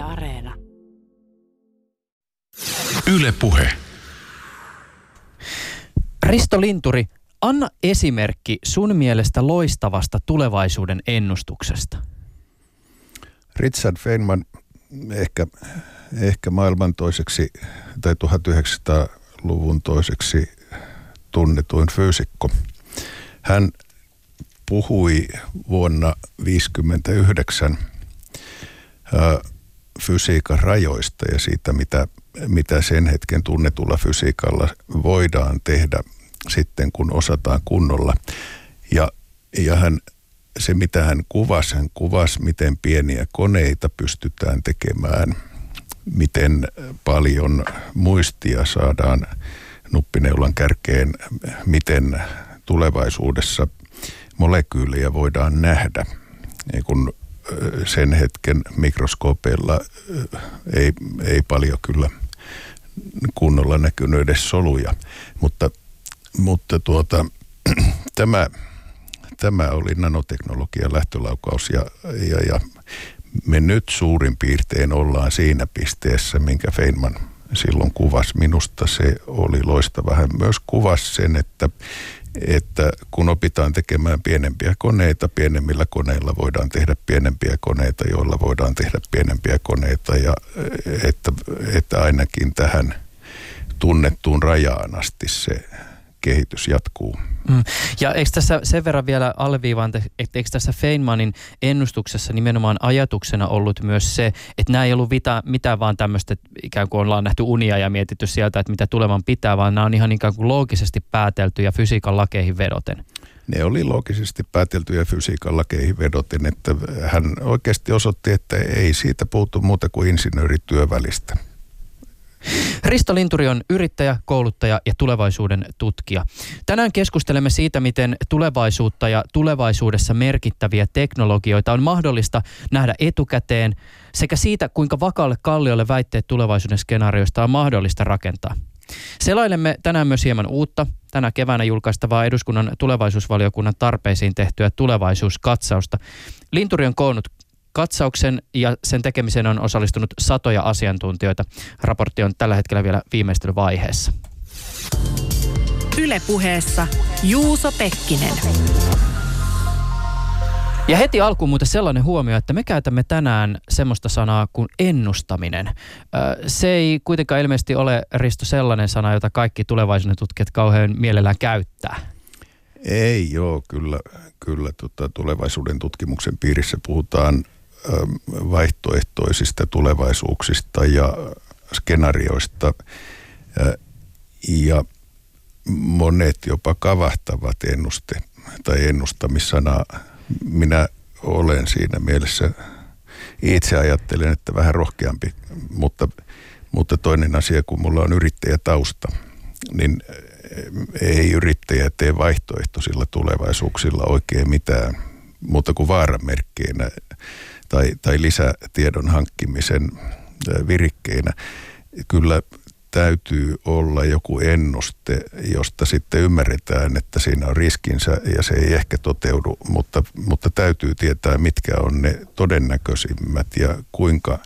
Yle Areena. Yle Puhe. Risto Linturi, anna esimerkki sun mielestä loistavasta tulevaisuuden ennustuksesta. Richard Feynman ehkä, ehkä maailman toiseksi tai 1900-luvun toiseksi tunnetuin fyysikko. Hän puhui vuonna 1959 fysiikan rajoista ja siitä, mitä, mitä sen hetken tunnetulla fysiikalla voidaan tehdä sitten, kun osataan kunnolla. Ja, ja hän, se, mitä hän kuvasi, hän kuvasi, miten pieniä koneita pystytään tekemään, miten paljon muistia saadaan nuppineulan kärkeen, miten tulevaisuudessa molekyylejä voidaan nähdä. Niin kun sen hetken mikroskoopeilla ei, ei paljon kyllä kunnolla näkynyt edes soluja. Mutta, mutta tuota, tämä, tämä oli nanoteknologian lähtölaukaus ja, ja, ja me nyt suurin piirtein ollaan siinä pisteessä, minkä Feynman silloin kuvasi. Minusta se oli loistava. Hän myös kuvasi sen, että että kun opitaan tekemään pienempiä koneita, pienemmillä koneilla voidaan tehdä pienempiä koneita, joilla voidaan tehdä pienempiä koneita ja että, että ainakin tähän tunnettuun rajaan asti se kehitys jatkuu. Mm. Ja eikö tässä sen verran vielä alleviivaan, että eikö tässä Feynmanin ennustuksessa nimenomaan ajatuksena ollut myös se, että nämä ei ollut mitään, mitään vaan tämmöistä, että ikään kuin ollaan nähty unia ja mietitty sieltä, että mitä tulevan pitää, vaan nämä on ihan ikään kuin loogisesti pääteltyjä fysiikan lakeihin vedoten. Ne oli loogisesti pääteltyjä fysiikan lakeihin vedoten, että hän oikeasti osoitti, että ei siitä puutu muuta kuin insinöörityövälistä. Risto Linturi on yrittäjä, kouluttaja ja tulevaisuuden tutkija. Tänään keskustelemme siitä, miten tulevaisuutta ja tulevaisuudessa merkittäviä teknologioita on mahdollista nähdä etukäteen sekä siitä, kuinka vakaalle kalliolle väitteet tulevaisuuden skenaarioista on mahdollista rakentaa. Selailemme tänään myös hieman uutta, tänä keväänä julkaistavaa eduskunnan tulevaisuusvaliokunnan tarpeisiin tehtyä tulevaisuuskatsausta. Linturi on koonnut Katsauksen ja sen tekemiseen on osallistunut satoja asiantuntijoita. Raportti on tällä hetkellä vielä viimeistelyvaiheessa. Ylepuheessa Juuso Pekkinen. Ja heti alkuun muuten sellainen huomio, että me käytämme tänään semmoista sanaa kuin ennustaminen. Se ei kuitenkaan ilmeisesti ole, Risto, sellainen sana, jota kaikki tulevaisuuden tutkijat kauhean mielellään käyttää. Ei joo, kyllä, kyllä tota, tulevaisuuden tutkimuksen piirissä puhutaan vaihtoehtoisista tulevaisuuksista ja skenaarioista. Ja monet jopa kavahtavat ennuste tai ennustamissana. Minä olen siinä mielessä, itse ajattelen, että vähän rohkeampi, mutta, mutta toinen asia, kun mulla on yrittäjätausta, niin ei yrittäjä tee vaihtoehtoisilla tulevaisuuksilla oikein mitään muuta kuin vaaramerkkeinä tai, tai lisätiedon hankkimisen virikkeinä. Kyllä täytyy olla joku ennuste, josta sitten ymmärretään, että siinä on riskinsä ja se ei ehkä toteudu, mutta, mutta täytyy tietää, mitkä on ne todennäköisimmät ja kuinka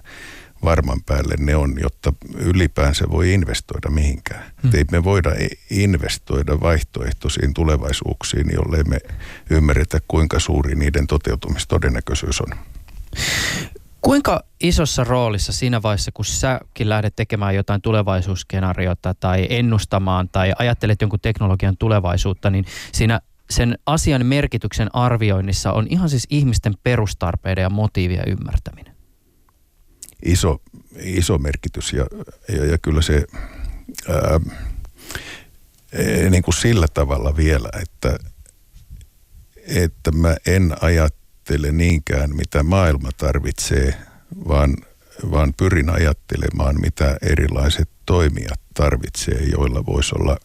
varman päälle ne on, jotta ylipäänsä voi investoida mihinkään. Hmm. Ei me voida investoida vaihtoehtoisiin tulevaisuuksiin, jollei me ymmärretä, kuinka suuri niiden toteutumistodennäköisyys on. Kuinka isossa roolissa siinä vaiheessa, kun säkin lähdet tekemään jotain tulevaisuusskenaariota tai ennustamaan tai ajattelet jonkun teknologian tulevaisuutta, niin siinä sen asian merkityksen arvioinnissa on ihan siis ihmisten perustarpeiden ja motiivia ymmärtäminen? Iso, iso merkitys ja, ja, ja kyllä se ää, niin kuin sillä tavalla vielä, että, että mä en ajattele, ajattele niinkään, mitä maailma tarvitsee, vaan, vaan pyrin ajattelemaan, mitä erilaiset toimijat tarvitsee, joilla voisi olla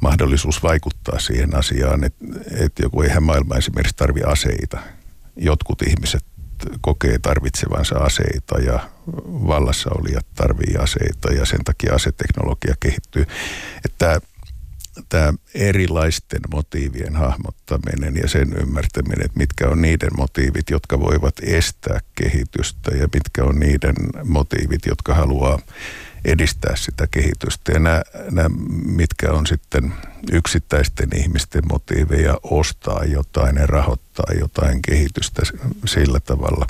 mahdollisuus vaikuttaa siihen asiaan, että, että joku eihän maailma esimerkiksi tarvi aseita. Jotkut ihmiset kokee tarvitsevansa aseita ja vallassa olijat tarvii aseita ja sen takia aseteknologia kehittyy. Että tämä erilaisten motiivien hahmottaminen ja sen ymmärtäminen, että mitkä on niiden motiivit, jotka voivat estää kehitystä ja mitkä on niiden motiivit, jotka haluaa edistää sitä kehitystä. Ja nämä, nämä mitkä on sitten yksittäisten ihmisten motiiveja ostaa jotain ja rahoittaa jotain kehitystä sillä tavalla,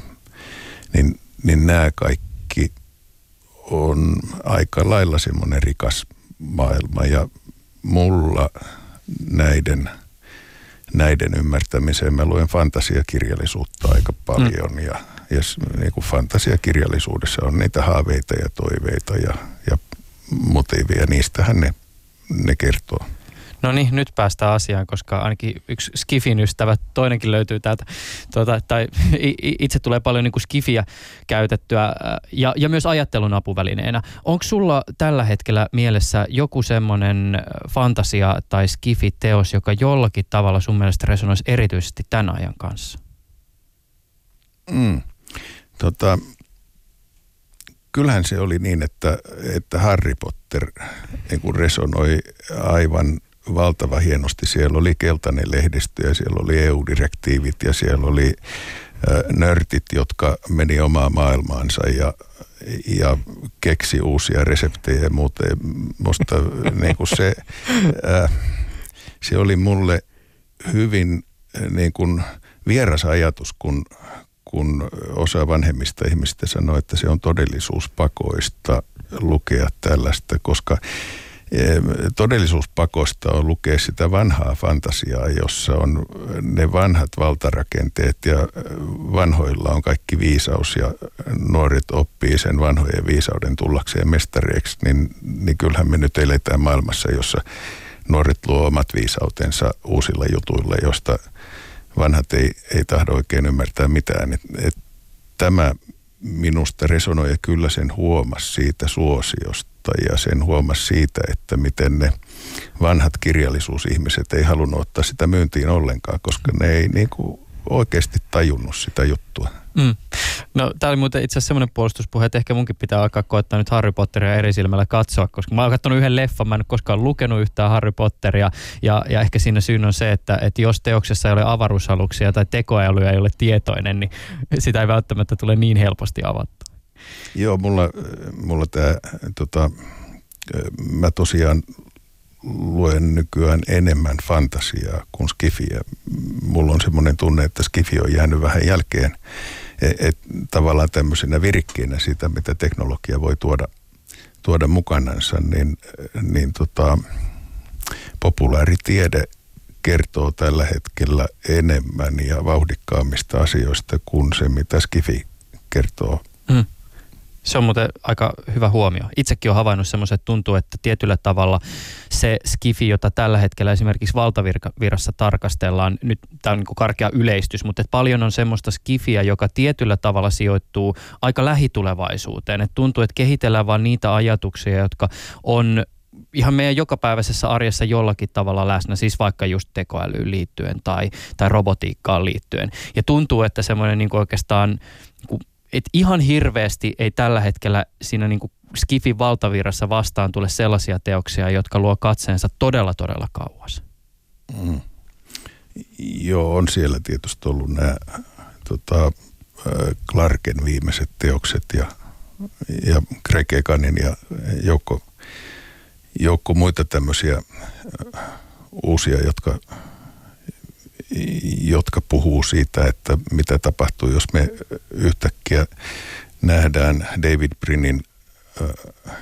niin, niin nämä kaikki on aika lailla semmoinen rikas maailma ja mulla näiden, näiden ymmärtämiseen mä luen fantasiakirjallisuutta aika paljon mm. ja, ja niin kuin fantasiakirjallisuudessa on niitä haaveita ja toiveita ja, ja motiiveja, niistähän ne, ne kertoo. No niin, nyt päästään asiaan, koska ainakin yksi Skifin ystävä, toinenkin löytyy täältä, tuota, tai itse tulee paljon niin kuin Skifiä käytettyä ja, ja myös ajattelun apuvälineenä. Onko sulla tällä hetkellä mielessä joku semmoinen fantasia tai Skifi-teos, joka jollakin tavalla sun mielestä resonoisi erityisesti tämän ajan kanssa? Mm. Tota, kyllähän se oli niin, että, että Harry Potter niin resonoi aivan valtava hienosti. Siellä oli keltainen lehdistö ja siellä oli EU-direktiivit ja siellä oli nörtit, jotka meni omaa maailmaansa ja, ja keksi uusia reseptejä ja muuta. Musta niin kuin se, se oli mulle hyvin niin kuin vieras ajatus, kun, kun osa vanhemmista ihmistä sanoi, että se on todellisuuspakoista lukea tällaista, koska todellisuuspakosta on lukea sitä vanhaa fantasiaa, jossa on ne vanhat valtarakenteet ja vanhoilla on kaikki viisaus ja nuoret oppii sen vanhojen viisauden tullakseen mestareiksi, niin, niin kyllähän me nyt eletään maailmassa, jossa nuoret luo omat viisautensa uusilla jutuilla, josta vanhat ei, ei tahdo oikein ymmärtää mitään. Et, et tämä minusta resonoi ja kyllä sen huomasi siitä suosiosta ja sen huomasi siitä, että miten ne vanhat kirjallisuusihmiset ei halunnut ottaa sitä myyntiin ollenkaan, koska ne ei niin kuin oikeasti tajunnut sitä juttua. Mm. No tämä oli muuten itse asiassa semmoinen puolustuspuhe, että ehkä munkin pitää alkaa koettaa nyt Harry Potteria eri silmällä katsoa, koska mä oon katsonut yhden leffan, mä en koskaan lukenut yhtään Harry Potteria ja, ja ehkä siinä syyn on se, että, että jos teoksessa ei ole avaruusaluksia tai tekoälyä ei ole tietoinen, niin sitä ei välttämättä tule niin helposti avattua. Joo, mulla, mulla tämä, tota, mä tosiaan luen nykyään enemmän fantasiaa kuin skifiä. Mulla on semmoinen tunne, että skifi on jäänyt vähän jälkeen. Et, et, tavallaan tämmöisenä virikkiinä siitä, mitä teknologia voi tuoda, tuoda mukanansa, niin, niin tota, populaaritiede kertoo tällä hetkellä enemmän ja vauhdikkaammista asioista kuin se, mitä skifi kertoo. Mm. Se on muuten aika hyvä huomio. Itsekin olen havainnut semmoisen, että tuntuu, että tietyllä tavalla se skifi, jota tällä hetkellä esimerkiksi valtavirassa tarkastellaan, nyt tämä on niin karkea yleistys, mutta että paljon on semmoista skifiä, joka tietyllä tavalla sijoittuu aika lähitulevaisuuteen. Että tuntuu, että kehitellään vaan niitä ajatuksia, jotka on ihan meidän jokapäiväisessä arjessa jollakin tavalla läsnä, siis vaikka just tekoälyyn liittyen tai, tai robotiikkaan liittyen. Ja tuntuu, että semmoinen niin oikeastaan niin et ihan hirveästi ei tällä hetkellä siinä niin kuin Skifin valtavirrassa vastaan tule sellaisia teoksia, jotka luo katseensa todella, todella kauas. Mm. Joo, on siellä tietysti ollut nämä tota, Clarken viimeiset teokset ja, ja Greg Eganin ja joukko, joukko muita tämmöisiä uusia, jotka jotka puhuu siitä, että mitä tapahtuu, jos me yhtäkkiä nähdään David Brinnin äh,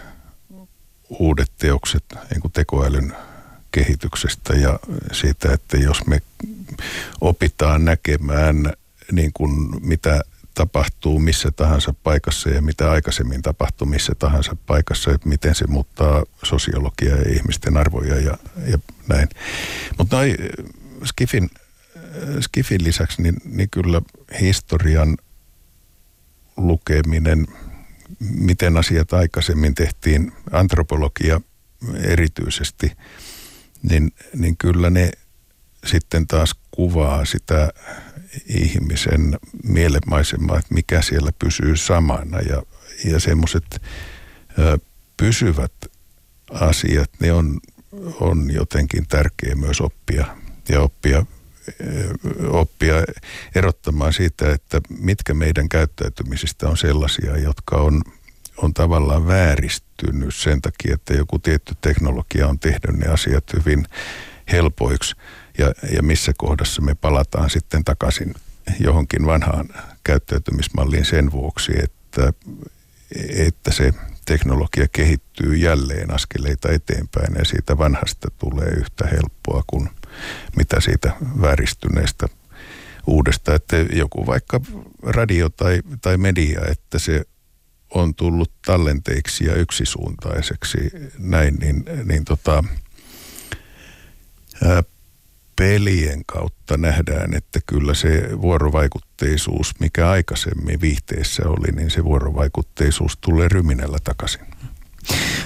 uudet teokset niin tekoälyn kehityksestä ja siitä, että jos me opitaan näkemään niin kuin mitä tapahtuu missä tahansa paikassa ja mitä aikaisemmin tapahtuu missä tahansa paikassa, että miten se muuttaa sosiologiaa ja ihmisten arvoja ja, ja näin. Mutta Skifin Skifin lisäksi, niin, niin kyllä historian lukeminen, miten asiat aikaisemmin tehtiin, antropologia erityisesti, niin, niin kyllä ne sitten taas kuvaa sitä ihmisen mielenmaisemaa, että mikä siellä pysyy samana. Ja, ja semmoiset pysyvät asiat, ne on on jotenkin tärkeä myös oppia ja oppia oppia erottamaan siitä, että mitkä meidän käyttäytymisistä on sellaisia, jotka on, on tavallaan vääristynyt sen takia, että joku tietty teknologia on tehnyt ne asiat hyvin helpoiksi ja, ja missä kohdassa me palataan sitten takaisin johonkin vanhaan käyttäytymismalliin sen vuoksi, että, että se teknologia kehittyy jälleen askeleita eteenpäin ja siitä vanhasta tulee yhtä helppoa kuin mitä siitä vääristyneestä uudesta. Että joku vaikka radio tai, tai media, että se on tullut tallenteiksi ja yksisuuntaiseksi näin, niin, niin tota, ää, pelien kautta nähdään, että kyllä se vuorovaikutteisuus, mikä aikaisemmin viihteessä oli, niin se vuorovaikutteisuus tulee ryminällä takaisin.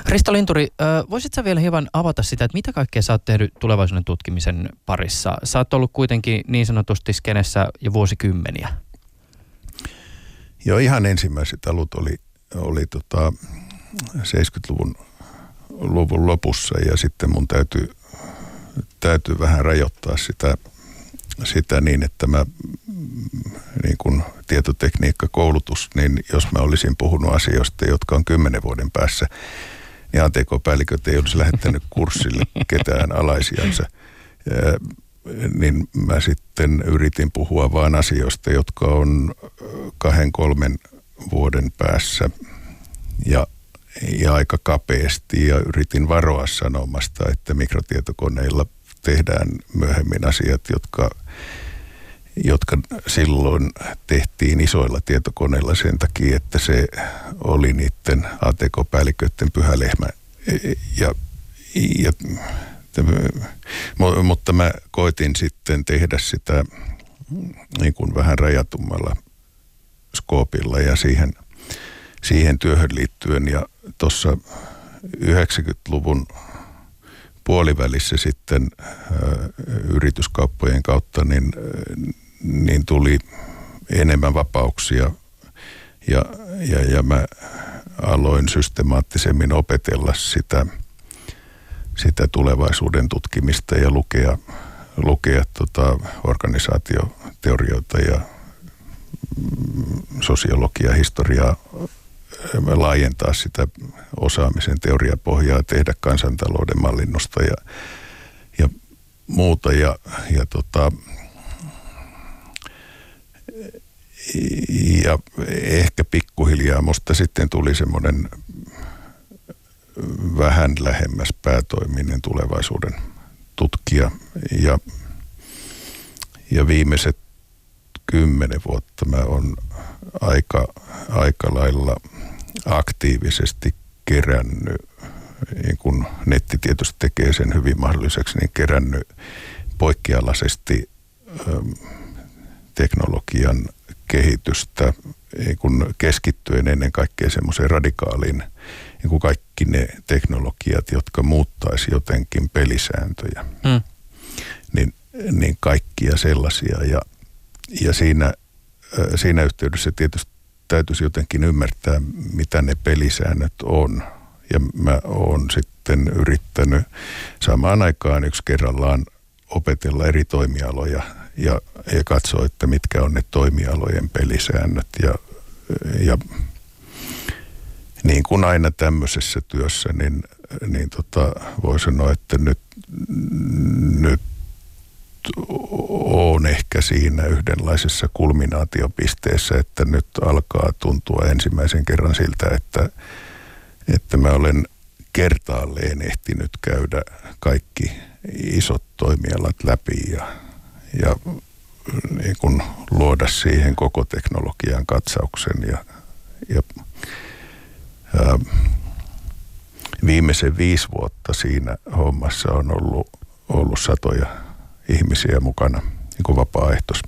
Risto Linturi, voisitko vielä hieman avata sitä, että mitä kaikkea sä oot tehnyt tulevaisuuden tutkimisen parissa? Sä oot ollut kuitenkin niin sanotusti skenessä jo vuosikymmeniä. Joo, ihan ensimmäiset alut oli, oli tota 70-luvun luvun lopussa ja sitten mun täytyy, täytyy vähän rajoittaa sitä, sitä niin, että mä niin kuin tietotekniikkakoulutus, niin jos mä olisin puhunut asioista, jotka on kymmenen vuoden päässä, niin ATK-päälliköt ei olisi lähettänyt kurssille ketään alaisiansa. Ja, niin mä sitten yritin puhua vain asioista, jotka on kahden, kolmen vuoden päässä ja, ja aika kapeasti ja yritin varoa sanomasta, että mikrotietokoneilla tehdään myöhemmin asiat, jotka jotka silloin tehtiin isoilla tietokoneilla sen takia, että se oli niiden ATK-päälliköiden pyhä lehmä. Ja, ja, mutta mä koitin sitten tehdä sitä niin kuin vähän rajatummalla skoopilla ja siihen, siihen työhön liittyen. Ja tuossa 90-luvun puolivälissä sitten yrityskauppojen kautta, niin niin tuli enemmän vapauksia. Ja, ja, ja mä aloin systemaattisemmin opetella sitä, sitä tulevaisuuden tutkimista ja lukea, lukea tota organisaatioteorioita ja sosiologia, historiaa, laajentaa sitä osaamisen teoriapohjaa, tehdä kansantalouden mallinnosta ja, ja muuta. Ja, ja tota, ja ehkä pikkuhiljaa musta sitten tuli semmoinen vähän lähemmäs päätoiminen tulevaisuuden tutkija. Ja, ja viimeiset kymmenen vuotta mä oon aika, aika lailla aktiivisesti kerännyt, niin kun netti tietysti tekee sen hyvin mahdolliseksi, niin kerännyt poikkialaisesti teknologian kehitystä niin kun keskittyen ennen kaikkea semmoiseen radikaaliin, niin kuin kaikki ne teknologiat, jotka muuttaisi jotenkin pelisääntöjä. Mm. Niin, niin kaikkia sellaisia. Ja, ja siinä, siinä yhteydessä tietysti täytyisi jotenkin ymmärtää, mitä ne pelisäännöt on. Ja mä oon sitten yrittänyt samaan aikaan yksi kerrallaan opetella eri toimialoja ja, ja katsoa, että mitkä on ne toimialojen pelisäännöt. Ja, ja niin kuin aina tämmöisessä työssä, niin, niin tota, voi sanoa, että nyt, nyt on ehkä siinä yhdenlaisessa kulminaatiopisteessä, että nyt alkaa tuntua ensimmäisen kerran siltä, että, että mä olen kertaalleen ehtinyt käydä kaikki isot toimialat läpi ja ja niin kuin luoda siihen koko teknologian katsauksen. Ja, ja ää, viimeisen viisi vuotta siinä hommassa on ollut, ollut satoja ihmisiä mukana niin kuin vapaaehtois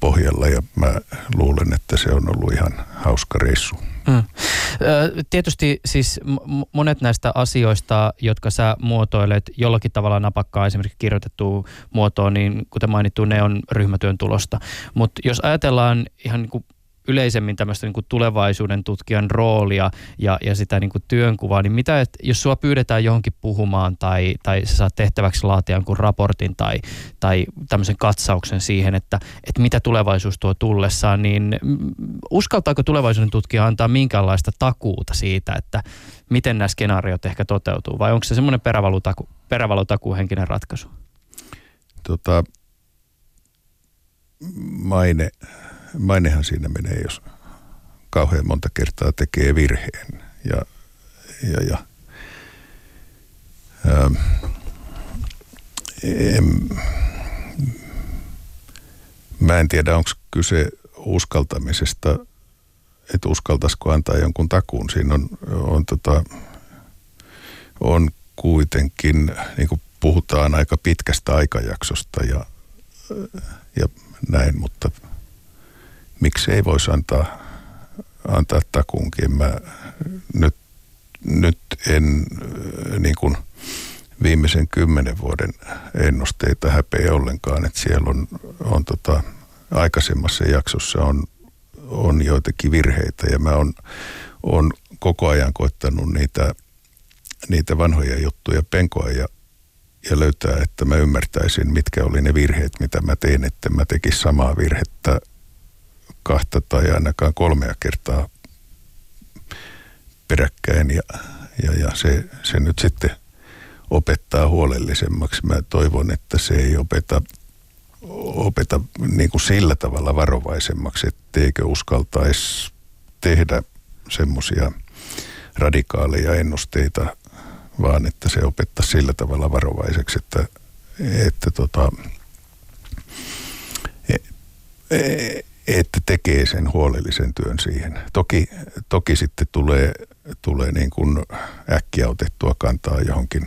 pohjalla ja mä luulen, että se on ollut ihan hauska reissu. Mm. Tietysti siis monet näistä asioista, jotka sä muotoilet jollakin tavalla napakkaa esimerkiksi kirjoitettu muotoon, niin kuten mainittu, ne on ryhmätyön tulosta. Mutta jos ajatellaan ihan niin kuin yleisemmin tämmöistä niin kuin tulevaisuuden tutkijan roolia ja, ja sitä niin kuin työnkuvaa, niin mitä, että jos sua pyydetään johonkin puhumaan tai, tai sä saat tehtäväksi laatia jonkun raportin tai, tai tämmöisen katsauksen siihen, että, että mitä tulevaisuus tuo tullessaan, niin uskaltaako tulevaisuuden tutkija antaa minkäänlaista takuuta siitä, että miten nämä skenaariot ehkä toteutuu vai onko se semmoinen perävalotaku, perävalotakuhenkinen ratkaisu? Tota, maine, mainehan siinä menee, jos kauhean monta kertaa tekee virheen. Ja, ja, ja ähm, mä en tiedä, onko kyse uskaltamisesta, että uskaltaisiko antaa jonkun takuun. Siinä on, on, tota, on kuitenkin, niin kuin puhutaan aika pitkästä aikajaksosta ja, ja näin, mutta miksi ei voisi antaa, antaa takuunkin. Mä nyt, nyt en niin kuin viimeisen kymmenen vuoden ennusteita häpeä ollenkaan, että siellä on, on tota, aikaisemmassa jaksossa on, on joitakin virheitä ja mä on, on koko ajan koittanut niitä, niitä vanhoja juttuja penkoa ja ja löytää, että mä ymmärtäisin, mitkä oli ne virheet, mitä mä tein, että mä tekin samaa virhettä kahta tai ainakaan kolmea kertaa peräkkäin ja, ja, ja se, se nyt sitten opettaa huolellisemmaksi. Mä toivon, että se ei opeta, opeta niin kuin sillä tavalla varovaisemmaksi, etteikö uskaltaisi tehdä semmoisia radikaaleja ennusteita vaan että se opettaa sillä tavalla varovaiseksi, että, että, tota, e, e, että tekee sen huolellisen työn siihen. Toki, toki sitten tulee, tulee niin kuin äkkiä otettua kantaa johonkin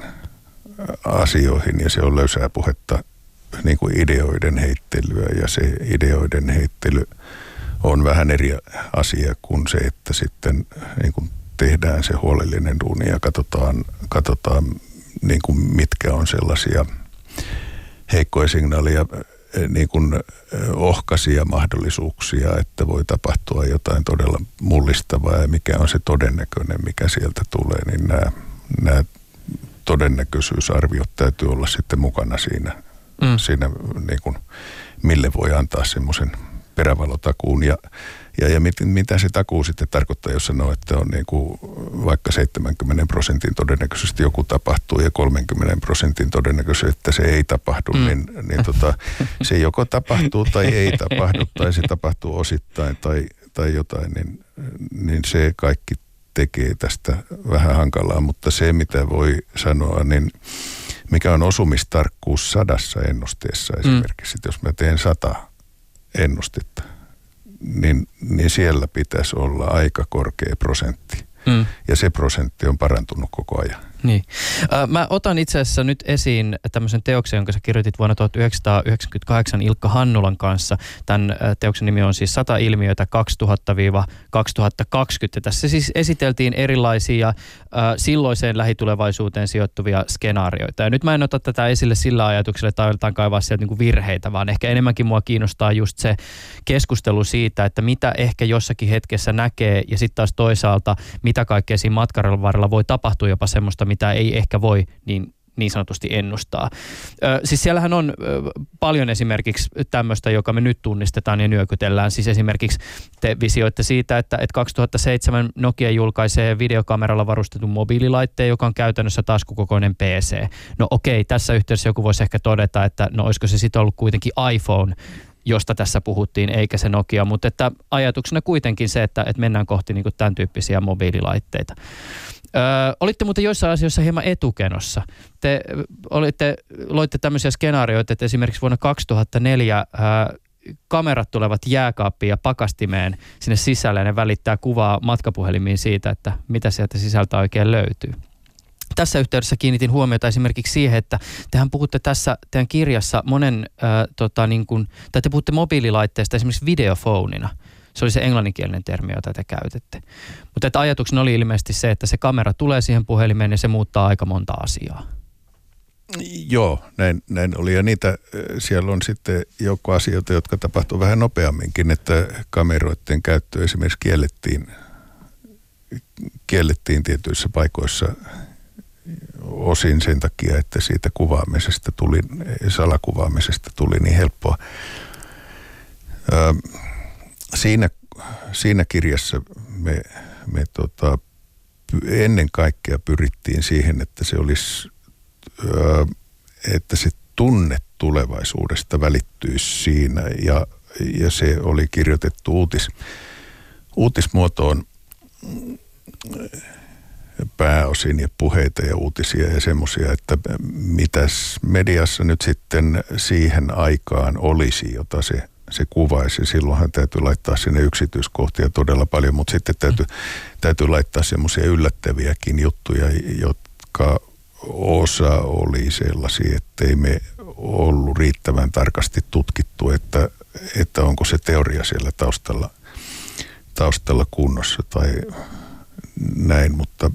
asioihin ja se on löysää puhetta niin kuin ideoiden heittelyä ja se ideoiden heittely on vähän eri asia kuin se, että sitten niin kuin tehdään se huolellinen duuni ja katsotaan, katsotaan niin kuin mitkä on sellaisia heikkoja signaaleja, niin kuin ohkaisia mahdollisuuksia, että voi tapahtua jotain todella mullistavaa ja mikä on se todennäköinen, mikä sieltä tulee, niin nämä, nämä todennäköisyysarviot täytyy olla sitten mukana siinä, mm. siinä niin kuin, mille voi antaa semmoisen perävalotakuun ja ja, ja mit, mitä se takuu sitten tarkoittaa, jos sanoo, että on niin kuin vaikka 70 prosentin todennäköisesti joku tapahtuu ja 30 prosentin todennäköisesti, että se ei tapahdu, mm. niin, niin tota, se joko tapahtuu tai ei tapahdu tai se tapahtuu osittain tai, tai jotain, niin, niin se kaikki tekee tästä vähän hankalaa, mutta se mitä voi sanoa, niin mikä on osumistarkkuus sadassa ennusteessa mm. esimerkiksi, mm. jos mä teen sata ennustetta, niin, niin siellä pitäisi olla aika korkea prosentti. Mm. Ja se prosentti on parantunut koko ajan. Niin. Mä otan itse asiassa nyt esiin tämmöisen teoksen, jonka sä kirjoitit vuonna 1998 Ilkka Hannulan kanssa. Tämän teoksen nimi on siis 100 ilmiöitä 2000-2020. Tässä siis esiteltiin erilaisia silloiseen lähitulevaisuuteen sijoittuvia skenaarioita. Ja nyt mä en ota tätä esille sillä ajatuksella, että aletaan kaivaa sieltä niinku virheitä, vaan ehkä enemmänkin mua kiinnostaa just se keskustelu siitä, että mitä ehkä jossakin hetkessä näkee ja sitten taas toisaalta mitä kaikkea siinä matkan varrella voi tapahtua jopa semmoista, mitä ei ehkä voi niin niin sanotusti ennustaa. Ö, siis siellähän on ö, paljon esimerkiksi tämmöistä, joka me nyt tunnistetaan ja nyökytellään. Siis esimerkiksi te visioitte siitä, että, että 2007 Nokia julkaisee videokameralla varustetun mobiililaitteen, joka on käytännössä taskukokoinen PC. No okei, tässä yhteydessä joku voisi ehkä todeta, että no olisiko se sitten ollut kuitenkin iPhone, josta tässä puhuttiin, eikä se Nokia, mutta että ajatuksena kuitenkin se, että, että mennään kohti niin kuin tämän tyyppisiä mobiililaitteita. Öö, olitte muuten joissain asioissa hieman etukenossa. Te olitte, loitte tämmöisiä skenaarioita, että esimerkiksi vuonna 2004 öö, kamerat tulevat jääkaappiin ja pakastimeen sinne sisälle ja ne välittää kuvaa matkapuhelimiin siitä, että mitä sieltä sisältä oikein löytyy. Tässä yhteydessä kiinnitin huomiota esimerkiksi siihen, että tehän puhutte tässä teidän kirjassa monen, äh, tota, niin kuin, tai te puhutte mobiililaitteesta esimerkiksi videofoonina – se oli se englanninkielinen termi, jota te käytätte. Mutta että ajatuksena oli ilmeisesti se, että se kamera tulee siihen puhelimeen ja se muuttaa aika monta asiaa. Joo, näin, näin oli. Ja niitä, siellä on sitten joukko asioita, jotka tapahtuu vähän nopeamminkin, että kameroiden käyttö esimerkiksi kiellettiin, kiellettiin tietyissä paikoissa osin sen takia, että siitä kuvaamisesta tuli, salakuvaamisesta tuli niin helppoa. Siinä, siinä kirjassa me, me tota, ennen kaikkea pyrittiin siihen, että se olisi, että se tunne tulevaisuudesta välittyisi siinä. Ja, ja se oli kirjoitettu uutis, uutismuotoon pääosin ja puheita ja uutisia ja semmoisia, että mitäs mediassa nyt sitten siihen aikaan olisi, jota se, se kuvaisi. Silloinhan täytyy laittaa sinne yksityiskohtia todella paljon, mutta sitten täytyy, täytyy laittaa semmoisia yllättäviäkin juttuja, jotka osa oli sellaisia, että ei me ollut riittävän tarkasti tutkittu, että, että onko se teoria siellä taustalla, taustalla kunnossa tai näin, mutta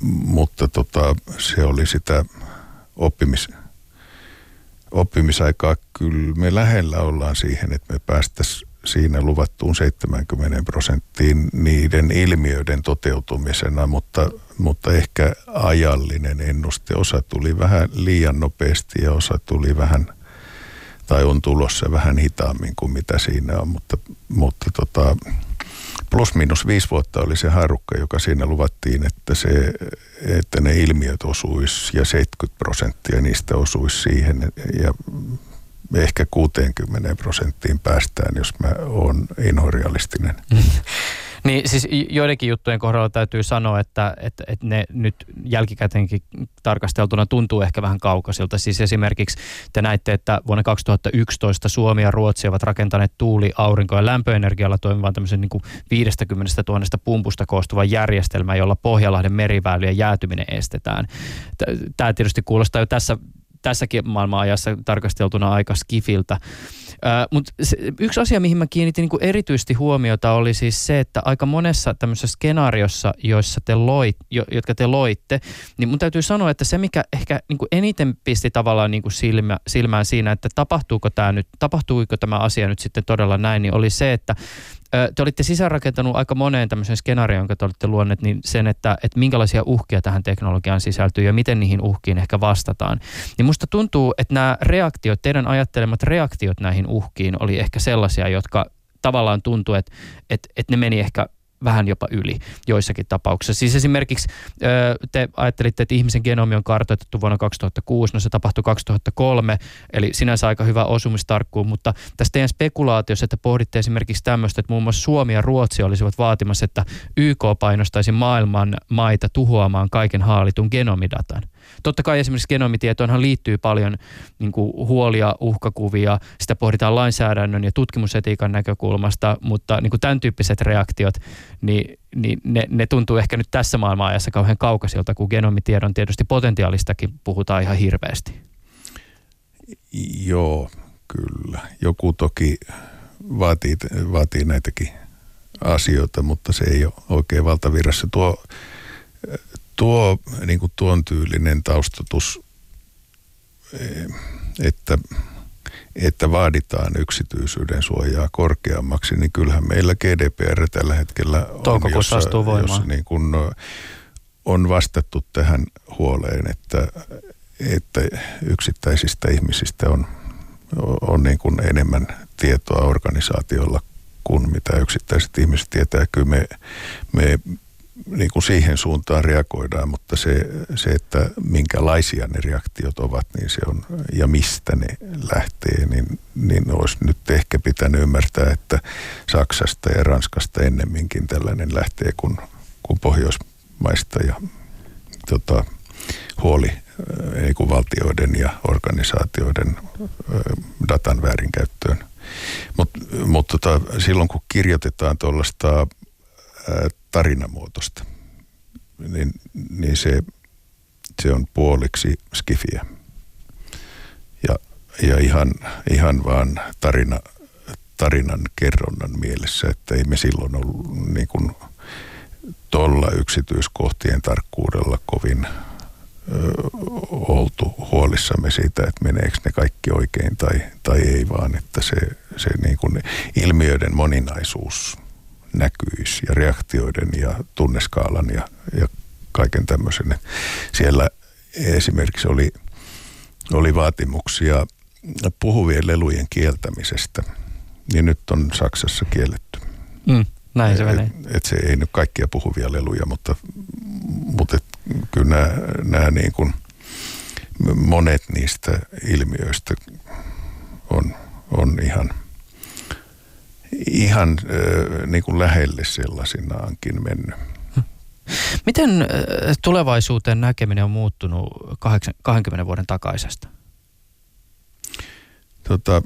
mutta tota, se oli sitä oppimis, oppimisaikaa. Kyllä me lähellä ollaan siihen, että me päästäisiin siinä luvattuun 70 prosenttiin niiden ilmiöiden toteutumisena, mutta, mutta ehkä ajallinen ennuste. Osa tuli vähän liian nopeasti ja osa tuli vähän, tai on tulossa vähän hitaammin kuin mitä siinä on, mutta, mutta tota, plus minus viisi vuotta oli se harukka, joka siinä luvattiin, että, se, että ne ilmiöt osuisi ja 70 prosenttia niistä osuisi siihen ja ehkä 60 prosenttiin päästään, jos mä oon inhorealistinen. Niin siis joidenkin juttujen kohdalla täytyy sanoa, että, että, että ne nyt jälkikäteenkin tarkasteltuna tuntuu ehkä vähän kaukaisilta. Siis esimerkiksi te näitte, että vuonna 2011 Suomi ja Ruotsi ovat rakentaneet tuuli, aurinko- ja lämpöenergialla toimivan tämmöisen niin kuin 50 000 pumpusta koostuvan järjestelmän, jolla Pohjalahden meriväylien jäätyminen estetään. Tämä tietysti kuulostaa jo tässä tässäkin maailman ajassa tarkasteltuna aika skifiltä. Mutta yksi asia, mihin mä kiinnitin niin erityisesti huomiota, oli siis se, että aika monessa tämmöisessä skenaariossa, joissa te loit, jo, jotka te loitte, niin mun täytyy sanoa, että se, mikä ehkä niin kuin eniten pisti tavallaan kuin silmä, silmään siinä, että tapahtuuko tämä nyt, tapahtuuko tämä asia nyt sitten todella näin, niin oli se, että te olitte sisäänrakentanut aika moneen tämmöisen skenaarioon, jonka te olitte luonneet, niin sen, että, että minkälaisia uhkia tähän teknologiaan sisältyy ja miten niihin uhkiin ehkä vastataan. Niin musta tuntuu, että nämä reaktiot, teidän ajattelemat reaktiot näihin uhkiin oli ehkä sellaisia, jotka tavallaan tuntuu, että, että, että ne meni ehkä vähän jopa yli joissakin tapauksissa. Siis esimerkiksi te ajattelitte, että ihmisen genomi on kartoitettu vuonna 2006, no se tapahtui 2003, eli sinänsä aika hyvä osumistarkkuus, mutta tässä teidän spekulaatiossa, että pohditte esimerkiksi tämmöistä, että muun muassa Suomi ja Ruotsi olisivat vaatimassa, että YK painostaisi maailman maita tuhoamaan kaiken haalitun genomidatan. Totta kai esimerkiksi genomitietoonhan liittyy paljon niin kuin huolia, uhkakuvia, sitä pohditaan lainsäädännön ja tutkimusetiikan näkökulmasta, mutta niin kuin tämän tyyppiset reaktiot, niin, niin ne, ne tuntuu ehkä nyt tässä maailmanajassa kauhean kaukaisilta, kun genomitiedon tietysti potentiaalistakin puhutaan ihan hirveästi. Joo, kyllä. Joku toki vaatii, vaatii näitäkin asioita, mutta se ei ole oikein valtavirrassa. Tuo tuo niin kuin tuon tyylinen taustatus, eh, että, että vaaditaan yksityisyyden suojaa korkeammaksi, niin kyllähän meillä GDPR tällä hetkellä on, jossa, astuu voimaan. jossa niin kuin on vastattu tähän huoleen, että, että yksittäisistä ihmisistä on, on niin kuin enemmän tietoa organisaatiolla kuin mitä yksittäiset ihmiset tietää. Kyllä me, me niin kuin siihen suuntaan reagoidaan, mutta se, se, että minkälaisia ne reaktiot ovat, niin se on, ja mistä ne lähtee, niin, niin olisi nyt ehkä pitänyt ymmärtää, että Saksasta ja Ranskasta ennemminkin tällainen lähtee kuin, kuin Pohjoismaista ja tota, huoli niin kuin valtioiden ja organisaatioiden datan väärinkäyttöön. Mutta mut tota, silloin kun kirjoitetaan tuollaista tarinamuotoista, niin, niin se, se on puoliksi skifiä. Ja, ja ihan, ihan vaan tarina, tarinan kerronnan mielessä, että ei me silloin ollut niin kuin tuolla yksityiskohtien tarkkuudella kovin, oltu huolissamme siitä, että meneekö ne kaikki oikein tai, tai ei, vaan että se, se niin kuin ilmiöiden moninaisuus näkyisi ja reaktioiden ja tunneskaalan ja, ja kaiken tämmöisen. Siellä esimerkiksi oli, oli vaatimuksia puhuvien lelujen kieltämisestä, niin nyt on Saksassa kielletty. Mm, näin se menee. Et, et se ei nyt kaikkia puhuvia leluja, mutta, mutta et, kyllä nämä, nämä niin kuin monet niistä ilmiöistä on, on ihan, ihan niin kuin lähelle sellaisinaankin mennyt. Miten tulevaisuuteen näkeminen on muuttunut 20 vuoden takaisesta? Tota,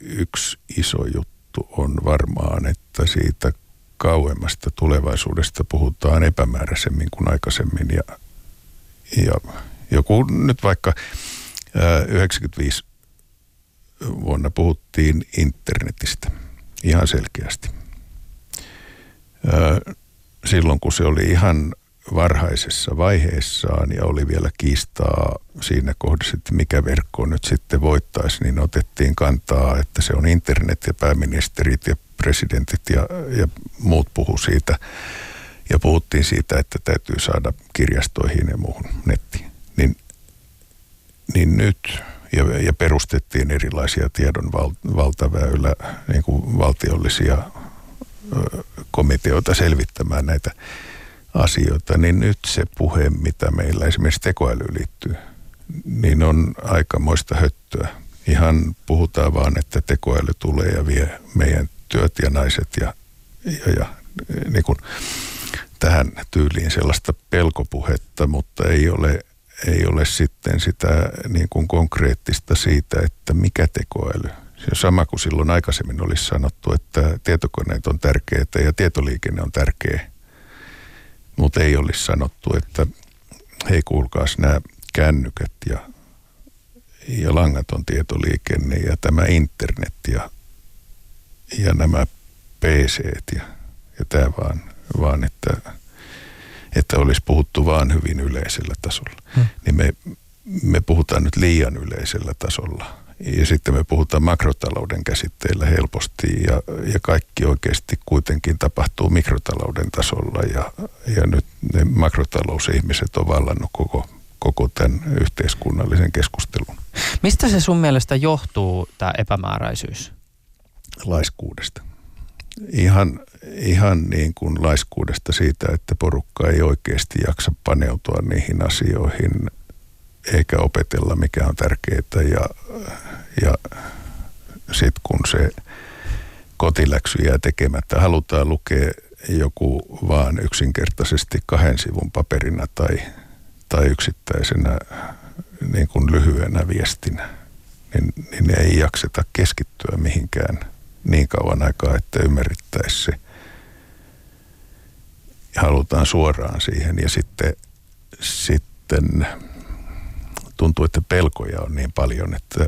yksi iso juttu on varmaan, että siitä kauemmasta tulevaisuudesta puhutaan epämääräisemmin kuin aikaisemmin. Ja, ja joku nyt vaikka ää, 95 vuonna puhuttiin internetistä ihan selkeästi. Silloin kun se oli ihan varhaisessa vaiheessaan ja oli vielä kiistaa siinä kohdassa, että mikä verkko nyt sitten voittaisi, niin otettiin kantaa, että se on internet ja pääministerit ja presidentit ja, ja muut puhu siitä. Ja puhuttiin siitä, että täytyy saada kirjastoihin ja muuhun nettiin. Niin, niin nyt, ja, ja perustettiin erilaisia tiedon val, valtaväylä, niin kuin valtiollisia komiteoita selvittämään näitä asioita, niin nyt se puhe, mitä meillä esimerkiksi tekoäly liittyy, niin on aikamoista höttöä. Ihan puhutaan vaan, että tekoäly tulee ja vie meidän työt ja naiset ja, ja, ja niin kuin tähän tyyliin sellaista pelkopuhetta, mutta ei ole, ei ole sitten sitä niin kuin konkreettista siitä, että mikä tekoäly. Se on sama kuin silloin aikaisemmin olisi sanottu, että tietokoneet on tärkeitä ja tietoliikenne on tärkeä mutta ei olisi sanottu, että hei kuulkaas nämä kännykät ja, ja langaton tietoliikenne ja tämä internet ja, ja nämä pc ja, ja tämä vaan, vaan että, että olisi puhuttu vaan hyvin yleisellä tasolla. Hmm. Niin me, me puhutaan nyt liian yleisellä tasolla ja sitten me puhutaan makrotalouden käsitteillä helposti ja, ja kaikki oikeasti kuitenkin tapahtuu mikrotalouden tasolla ja, ja nyt ne makrotalousihmiset on vallannut koko, koko tämän yhteiskunnallisen keskustelun. Mistä se sun mielestä johtuu, tämä epämääräisyys? Laiskuudesta. Ihan, ihan niin kuin laiskuudesta siitä, että porukka ei oikeasti jaksa paneutua niihin asioihin – eikä opetella mikä on tärkeää ja, ja sitten kun se kotiläksy jää tekemättä, halutaan lukea joku vaan yksinkertaisesti kahden sivun paperina tai, tai yksittäisenä niin kuin lyhyenä viestinä, niin, niin ei jakseta keskittyä mihinkään niin kauan aikaa, että ymmärrettäisiin se. Halutaan suoraan siihen ja sitten, sitten tuntuu, että pelkoja on niin paljon, että,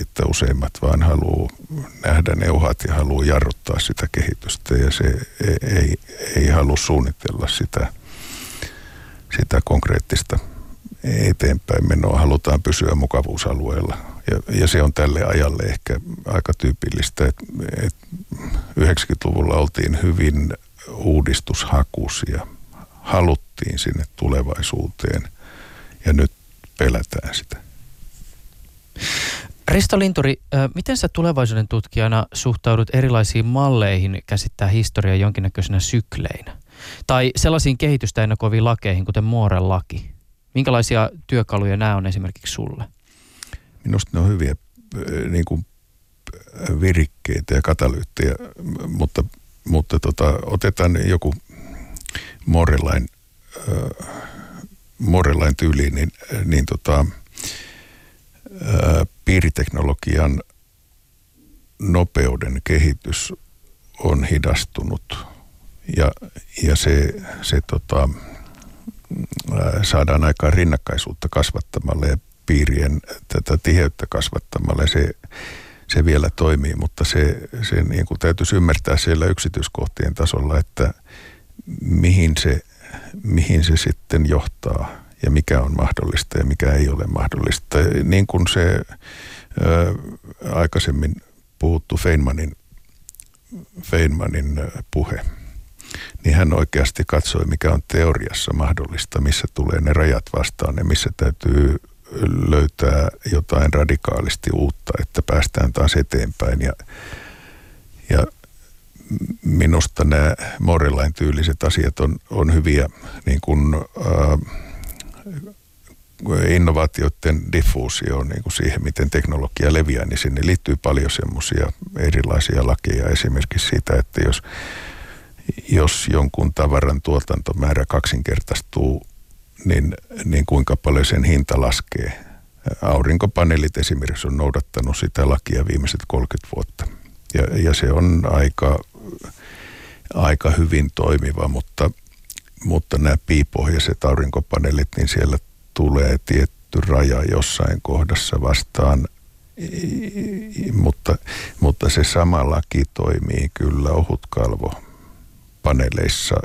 että useimmat vaan haluaa nähdä ne uhat ja haluaa jarruttaa sitä kehitystä ja se ei, ei, halua suunnitella sitä, sitä konkreettista eteenpäin menoa. Halutaan pysyä mukavuusalueella ja, ja se on tälle ajalle ehkä aika tyypillistä, että, että 90-luvulla oltiin hyvin uudistushakuisia. Haluttiin sinne tulevaisuuteen ja nyt pelätään sitä. Risto Linturi, miten sä tulevaisuuden tutkijana suhtaudut erilaisiin malleihin käsittää historiaa jonkinnäköisenä sykleinä? Tai sellaisiin kehitystä ennakoiviin lakeihin, kuten Mooren laki. Minkälaisia työkaluja nämä on esimerkiksi sulle? Minusta ne on hyviä niin kuin virikkeitä ja katalyyttejä, mutta, mutta tota, otetaan joku Moorelain Morelain tyyliin, niin, niin tota, piiriteknologian nopeuden kehitys on hidastunut ja, ja se, se tota, saadaan aikaan rinnakkaisuutta kasvattamalla ja piirien tätä tiheyttä kasvattamalla. Se, se vielä toimii, mutta se, se niin kuin täytyisi ymmärtää siellä yksityiskohtien tasolla, että mihin se mihin se sitten johtaa ja mikä on mahdollista ja mikä ei ole mahdollista. Niin kuin se ö, aikaisemmin puhuttu Feynmanin, Feynmanin puhe, niin hän oikeasti katsoi, mikä on teoriassa mahdollista, missä tulee ne rajat vastaan ja missä täytyy löytää jotain radikaalisti uutta, että päästään taas eteenpäin. Ja, ja minusta nämä Morelain tyyliset asiat on, on hyviä niin kuin, äh, innovaatioiden diffuusio niin kuin siihen, miten teknologia leviää, niin sinne liittyy paljon semmoisia erilaisia lakeja. Esimerkiksi siitä, että jos, jos jonkun tavaran tuotantomäärä kaksinkertaistuu, niin, niin kuinka paljon sen hinta laskee. Aurinkopaneelit esimerkiksi on noudattanut sitä lakia viimeiset 30 vuotta. Ja, ja se on aika, aika hyvin toimiva, mutta, mutta nämä piipohjaiset aurinkopaneelit, niin siellä tulee tietty raja jossain kohdassa vastaan, mutta, mutta se sama laki toimii kyllä ohutkalvo paneeleissa,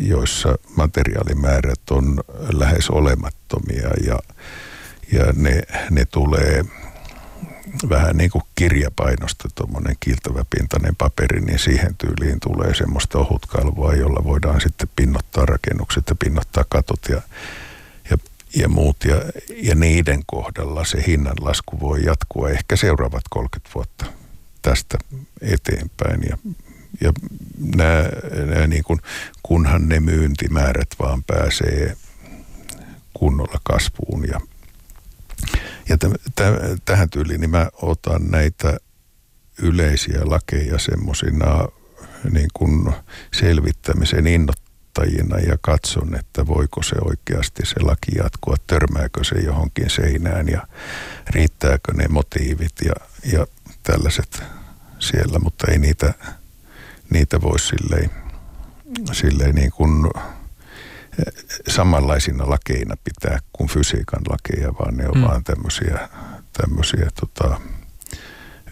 joissa materiaalimäärät on lähes olemattomia ja, ja ne, ne tulee vähän niin kuin kirjapainosta tuommoinen kiiltävä pintainen paperi, niin siihen tyyliin tulee semmoista ohutkalvoa, jolla voidaan sitten pinnottaa rakennukset ja pinnottaa katot ja ja muut. Ja, ja niiden kohdalla se hinnanlasku voi jatkua ehkä seuraavat 30 vuotta tästä eteenpäin. Ja, ja nämä, nämä niin kuin, kunhan ne myyntimäärät vaan pääsee kunnolla kasvuun. Ja, ja t- t- tähän tyyliin niin mä otan näitä yleisiä lakeja semmoisina niin kuin selvittämisen innot kuluttajina ja katson, että voiko se oikeasti se laki jatkua, törmääkö se johonkin seinään ja riittääkö ne motiivit ja, ja tällaiset siellä, mutta ei niitä, niitä voi silleen, silleen niin kuin eh, samanlaisina lakeina pitää kuin fysiikan lakeja, vaan ne on mm. vaan tämmöisiä, tämmöisiä tota,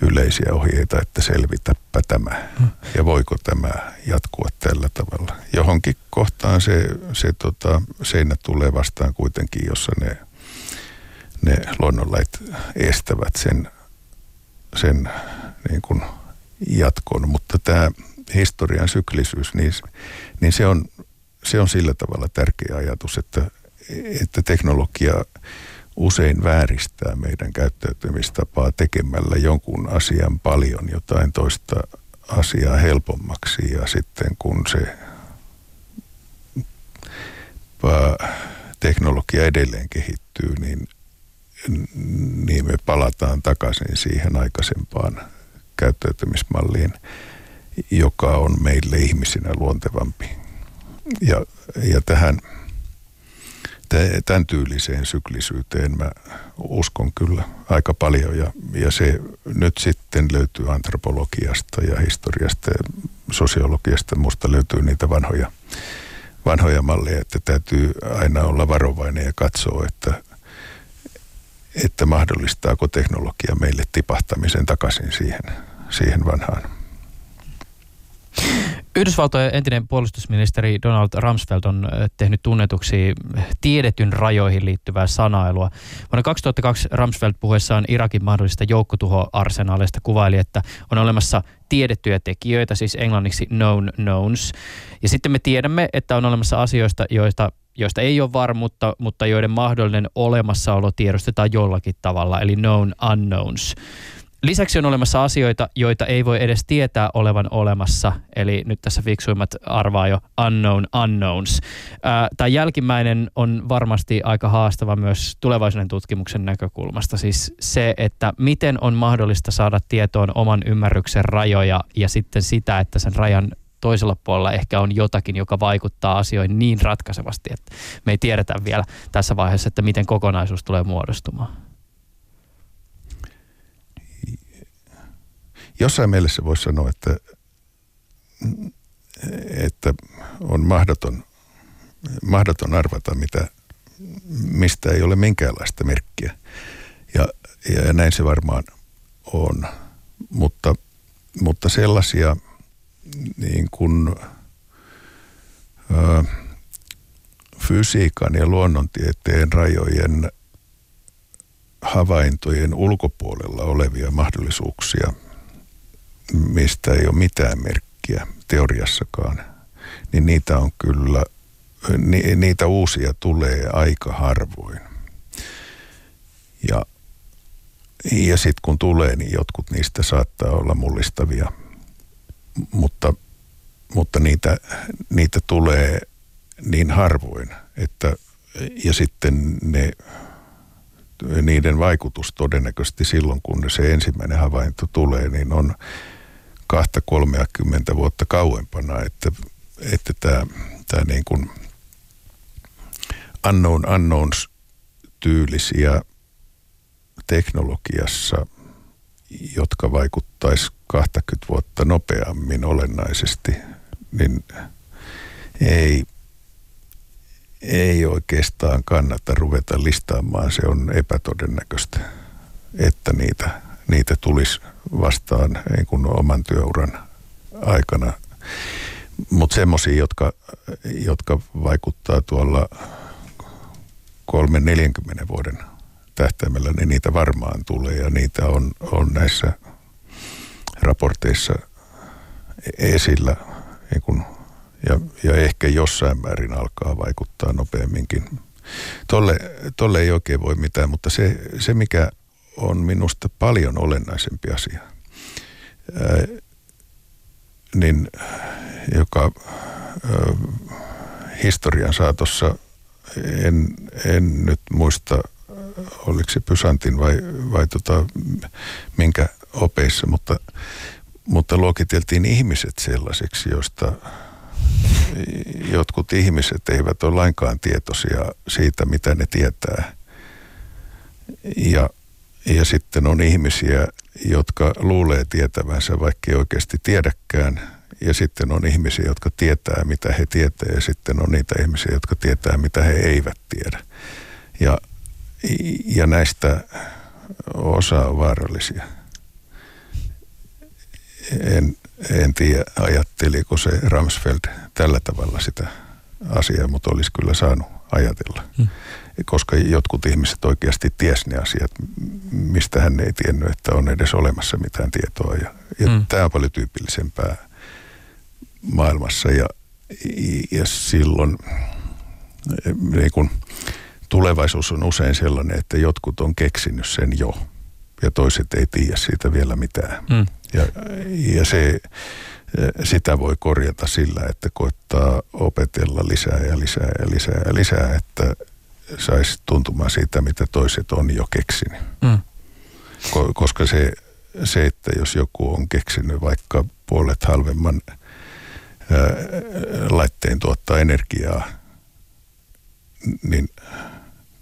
yleisiä ohjeita, että selvitäpä tämä. Hmm. Ja voiko tämä jatkua tällä tavalla. Johonkin kohtaan se, se tota, seinä tulee vastaan kuitenkin, jossa ne, ne luonnonlait estävät sen, sen niin kuin jatkon. Mutta tämä historian syklisyys, niin, niin se, on, se on sillä tavalla tärkeä ajatus, että, että teknologia – usein vääristää meidän käyttäytymistapaa tekemällä jonkun asian paljon jotain toista asiaa helpommaksi. Ja sitten kun se teknologia edelleen kehittyy, niin, niin me palataan takaisin siihen aikaisempaan käyttäytymismalliin, joka on meille ihmisinä luontevampi. Ja, ja tähän tämän tyyliseen syklisyyteen mä uskon kyllä aika paljon ja, ja se nyt sitten löytyy antropologiasta ja historiasta ja sosiologiasta. Musta löytyy niitä vanhoja, vanhoja malleja, että täytyy aina olla varovainen ja katsoa, että, että mahdollistaako teknologia meille tipahtamisen takaisin siihen, siihen vanhaan. Yhdysvaltojen entinen puolustusministeri Donald Rumsfeld on tehnyt tunnetuksi tiedetyn rajoihin liittyvää sanailua. Vuonna 2002 Rumsfeld puheessaan Irakin mahdollista joukkotuhoarsenaaleista kuvaili, että on olemassa tiedettyjä tekijöitä, siis englanniksi known knowns. Ja sitten me tiedämme, että on olemassa asioista, joista joista ei ole varmuutta, mutta joiden mahdollinen olemassaolo tiedostetaan jollakin tavalla, eli known unknowns. Lisäksi on olemassa asioita, joita ei voi edes tietää olevan olemassa, eli nyt tässä fiksuimmat arvaa jo unknown unknowns. Tämä jälkimmäinen on varmasti aika haastava myös tulevaisuuden tutkimuksen näkökulmasta. Siis se, että miten on mahdollista saada tietoon oman ymmärryksen rajoja ja sitten sitä, että sen rajan toisella puolella ehkä on jotakin, joka vaikuttaa asioihin niin ratkaisevasti, että me ei tiedetä vielä tässä vaiheessa, että miten kokonaisuus tulee muodostumaan. Jossain mielessä voisi sanoa, että, että on mahdoton, mahdoton arvata, mitä, mistä ei ole minkäänlaista merkkiä. Ja, ja näin se varmaan on. Mutta, mutta sellaisia, niin kuin, ää, fysiikan ja luonnontieteen rajojen havaintojen ulkopuolella olevia mahdollisuuksia, mistä ei ole mitään merkkiä teoriassakaan, niin niitä on kyllä, ni, niitä uusia tulee aika harvoin. Ja, ja sitten kun tulee, niin jotkut niistä saattaa olla mullistavia, mutta, mutta niitä, niitä tulee niin harvoin, että ja sitten ne niiden vaikutus todennäköisesti silloin, kun se ensimmäinen havainto tulee, niin on kahta 30 vuotta kauempana, että, että tämä, tämä niin kuin unknown unknowns tyylisiä teknologiassa, jotka vaikuttaisi 20 vuotta nopeammin olennaisesti, niin ei, ei oikeastaan kannata ruveta listaamaan. Se on epätodennäköistä, että niitä, niitä tulisi vastaan niin kuin oman työuran aikana. Mutta semmoisia, jotka, jotka vaikuttaa tuolla 3-40 vuoden tähtäimellä, niin niitä varmaan tulee ja niitä on, on näissä raporteissa esillä niin kun ja, ja ehkä jossain määrin alkaa vaikuttaa nopeamminkin. Tolle, tolle ei oikein voi mitään, mutta se, se mikä on minusta paljon olennaisempi asia, ää, niin joka ää, historian saatossa en, en nyt muista, oliko se Pysantin vai, vai tota, minkä opeissa, mutta, mutta luokiteltiin ihmiset sellaiseksi, joista jotkut ihmiset eivät ole lainkaan tietoisia siitä, mitä ne tietää. Ja, ja sitten on ihmisiä, jotka luulee tietävänsä, vaikka ei oikeasti tiedäkään. Ja sitten on ihmisiä, jotka tietää, mitä he tietää. Ja sitten on niitä ihmisiä, jotka tietää, mitä he eivät tiedä. Ja, ja näistä osa on vaarallisia. En, en tiedä, ajatteliko se Ramsfeld tällä tavalla sitä asiaa, mutta olisi kyllä saanut ajatella. Hmm. Koska jotkut ihmiset oikeasti ties ne asiat, mistä hän ei tiennyt, että on edes olemassa mitään tietoa. Ja, ja hmm. tämä on paljon tyypillisempää maailmassa. Ja, ja silloin niin kun, tulevaisuus on usein sellainen, että jotkut on keksinyt sen jo ja toiset ei tiedä siitä vielä mitään. Hmm. Ja, ja se, sitä voi korjata sillä, että koittaa opetella lisää ja lisää ja lisää ja lisää, että saisi tuntumaan siitä, mitä toiset on jo keksinyt. Mm. Ko, koska se, se, että jos joku on keksinyt vaikka puolet halvemman ää, laitteen tuottaa energiaa, niin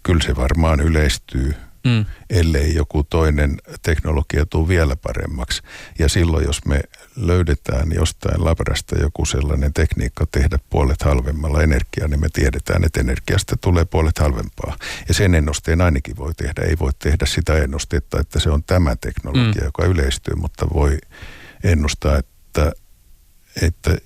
kyllä se varmaan yleistyy – mm. ellei joku toinen teknologia tule vielä paremmaksi. Ja silloin, jos me löydetään jostain labrasta joku sellainen tekniikka tehdä puolet halvemmalla energiaa, niin me tiedetään, että energiasta tulee puolet halvempaa. Ja sen ennusteen ainakin voi tehdä. Ei voi tehdä sitä ennustetta, että se on tämä teknologia, mm. joka yleistyy, mutta voi ennustaa, että, että,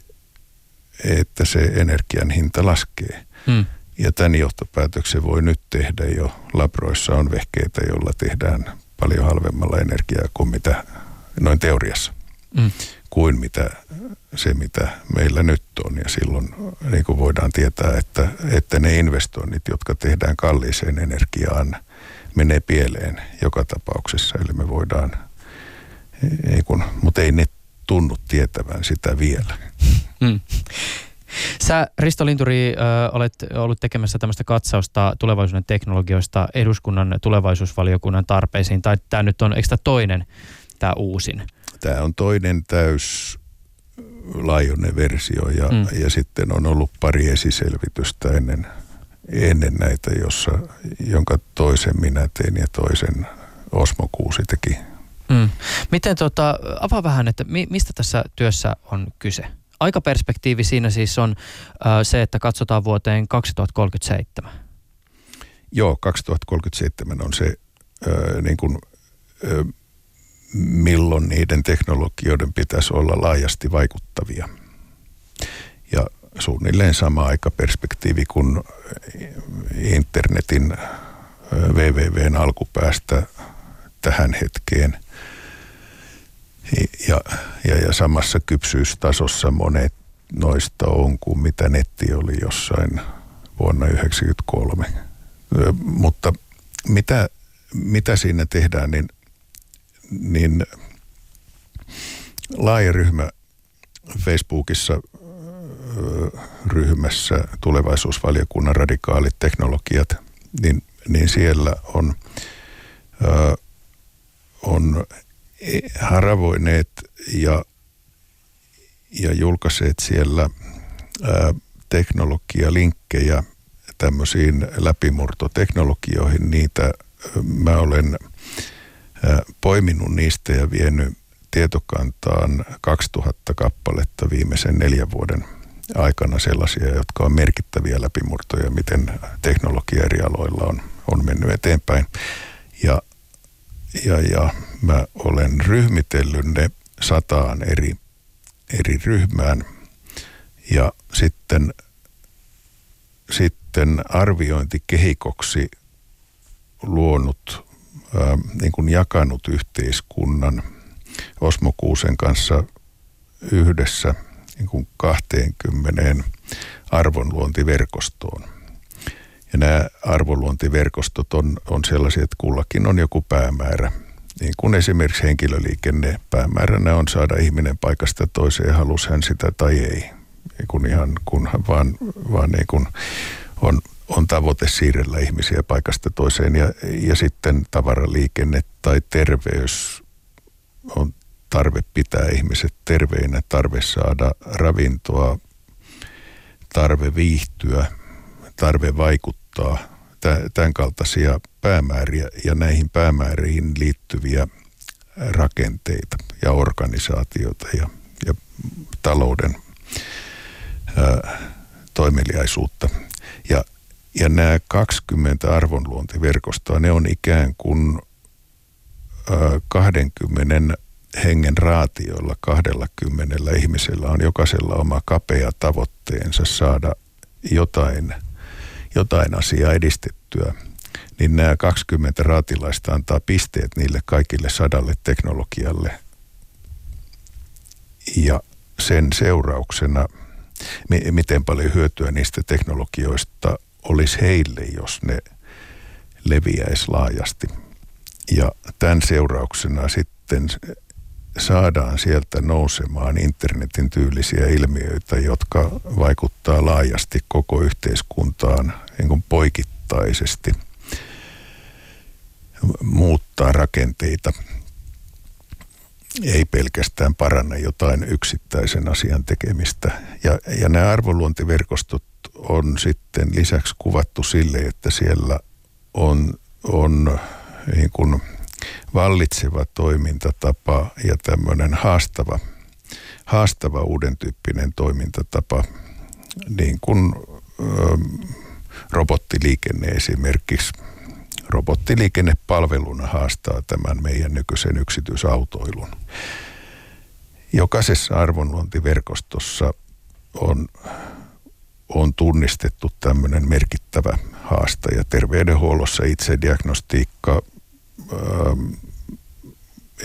että se energian hinta laskee. Mm. Ja tämän johtopäätöksen voi nyt tehdä jo. Labroissa on vehkeitä, joilla tehdään paljon halvemmalla energiaa kuin mitä noin teoriassa. Mm. Kuin mitä se, mitä meillä nyt on. Ja silloin niin kuin voidaan tietää, että, että ne investoinnit, jotka tehdään kalliiseen energiaan, menee pieleen joka tapauksessa. Eli me voidaan, ei kun, mutta ei ne tunnu tietävän sitä vielä. Mm. Sä, Risto Linturi, äh, olet ollut tekemässä tämmöistä katsausta tulevaisuuden teknologioista eduskunnan tulevaisuusvaliokunnan tarpeisiin. Tai tämä nyt on, eikö tämä toinen, tämä uusin? Tämä on toinen täys laajoinen versio ja, mm. ja sitten on ollut pari esiselvitystä ennen, ennen näitä, jossa, jonka toisen minä tein ja toisen Osmo Kuusi teki. Mm. Miten tota, avaa vähän, että mi, mistä tässä työssä on kyse? aikaperspektiivi siinä siis on se, että katsotaan vuoteen 2037. Joo, 2037 on se niin kuin, milloin niiden teknologioiden pitäisi olla laajasti vaikuttavia. Ja suunnilleen sama aikaperspektiivi kuin internetin WWWn alkupäästä tähän hetkeen. Ja, ja, ja samassa kypsyystasossa monet noista on kuin mitä netti oli jossain vuonna 1993. Mutta mitä, mitä siinä tehdään, niin, niin laaja ryhmä Facebookissa ryhmässä tulevaisuusvaliokunnan radikaalit teknologiat, niin, niin siellä on, on haravoineet ja, ja julkaiseet siellä teknologialinkkejä tämmöisiin läpimurtoteknologioihin. Niitä mä olen poiminut niistä ja vienyt tietokantaan 2000 kappaletta viimeisen neljän vuoden aikana sellaisia, jotka on merkittäviä läpimurtoja, miten teknologia eri aloilla on, on mennyt eteenpäin. Ja, ja, ja mä olen ryhmitellyt ne sataan eri, eri ryhmään ja sitten, sitten arviointikehikoksi luonut, niin kuin jakanut yhteiskunnan Osmo Kuusen kanssa yhdessä niin kuin 20 arvonluontiverkostoon. Ja nämä arvonluontiverkostot on, on sellaisia, että kullakin on joku päämäärä. Niin kuin esimerkiksi henkilöliikenne päämääränä on saada ihminen paikasta toiseen, halus hän sitä tai ei. Niin kuin ihan kunhan vaan, vaan niin kuin on, on tavoite siirrellä ihmisiä paikasta toiseen. Ja, ja sitten tavaraliikenne tai terveys on tarve pitää ihmiset terveinä, tarve saada ravintoa, tarve viihtyä, tarve vaikuttaa, tämän kaltaisia päämääriä ja näihin päämääriin liittyviä rakenteita ja organisaatioita ja, ja talouden ää, toimeliaisuutta. Ja, nämä 20 arvonluontiverkostoa, ne on ikään kuin 20 hengen raatioilla 20 ihmisellä on jokaisella oma kapea tavoitteensa saada jotain, jotain asiaa edistettyä, niin nämä 20 raatilaista antaa pisteet niille kaikille sadalle teknologialle. Ja sen seurauksena, miten paljon hyötyä niistä teknologioista olisi heille, jos ne leviäisi laajasti. Ja tämän seurauksena sitten saadaan sieltä nousemaan internetin tyylisiä ilmiöitä, jotka vaikuttaa laajasti koko yhteiskuntaan niin kuin poikittaisesti, muuttaa rakenteita, ei pelkästään paranna jotain yksittäisen asian tekemistä. Ja, ja nämä arvoluontiverkostot on sitten lisäksi kuvattu sille, että siellä on, on niin kuin – vallitseva toimintatapa ja tämmöinen haastava, haastava uuden tyyppinen toimintatapa, niin kuin ö, robottiliikenne esimerkiksi. Robottiliikennepalveluna haastaa tämän meidän nykyisen yksityisautoilun. Jokaisessa arvonluontiverkostossa on, on tunnistettu tämmöinen merkittävä haastaja. Terveydenhuollossa itsediagnostiikka, Ähm,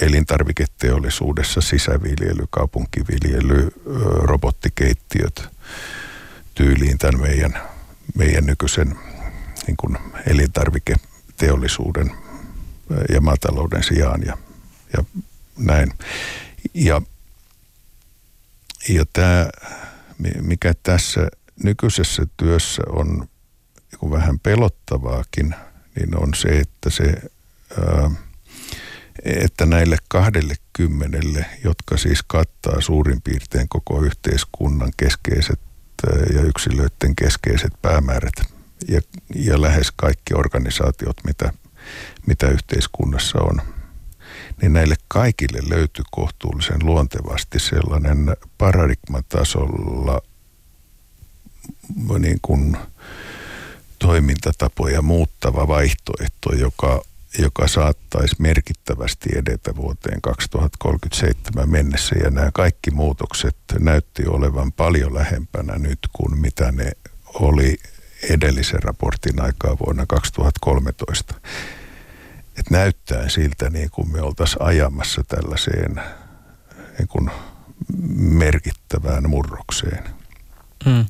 elintarviketeollisuudessa sisäviljely, kaupunkiviljely, robottikeittiöt tyyliin tämän meidän, meidän nykyisen niin kuin elintarviketeollisuuden ja maatalouden sijaan ja, ja näin. Ja, ja tämä, mikä tässä nykyisessä työssä on niin vähän pelottavaakin, niin on se, että se että näille kahdelle kymmenelle, jotka siis kattaa suurin piirtein koko yhteiskunnan keskeiset ja yksilöiden keskeiset päämäärät ja, ja lähes kaikki organisaatiot, mitä, mitä yhteiskunnassa on, niin näille kaikille löytyy kohtuullisen luontevasti sellainen paradigmatasolla niin kuin toimintatapoja muuttava vaihtoehto, joka joka saattaisi merkittävästi edetä vuoteen 2037 mennessä. Ja nämä kaikki muutokset näytti olevan paljon lähempänä nyt kuin mitä ne oli edellisen raportin aikaa vuonna 2013. Et näyttää siltä niin kuin me oltaisiin ajamassa tällaiseen niin kuin merkittävään murrokseen. Mm.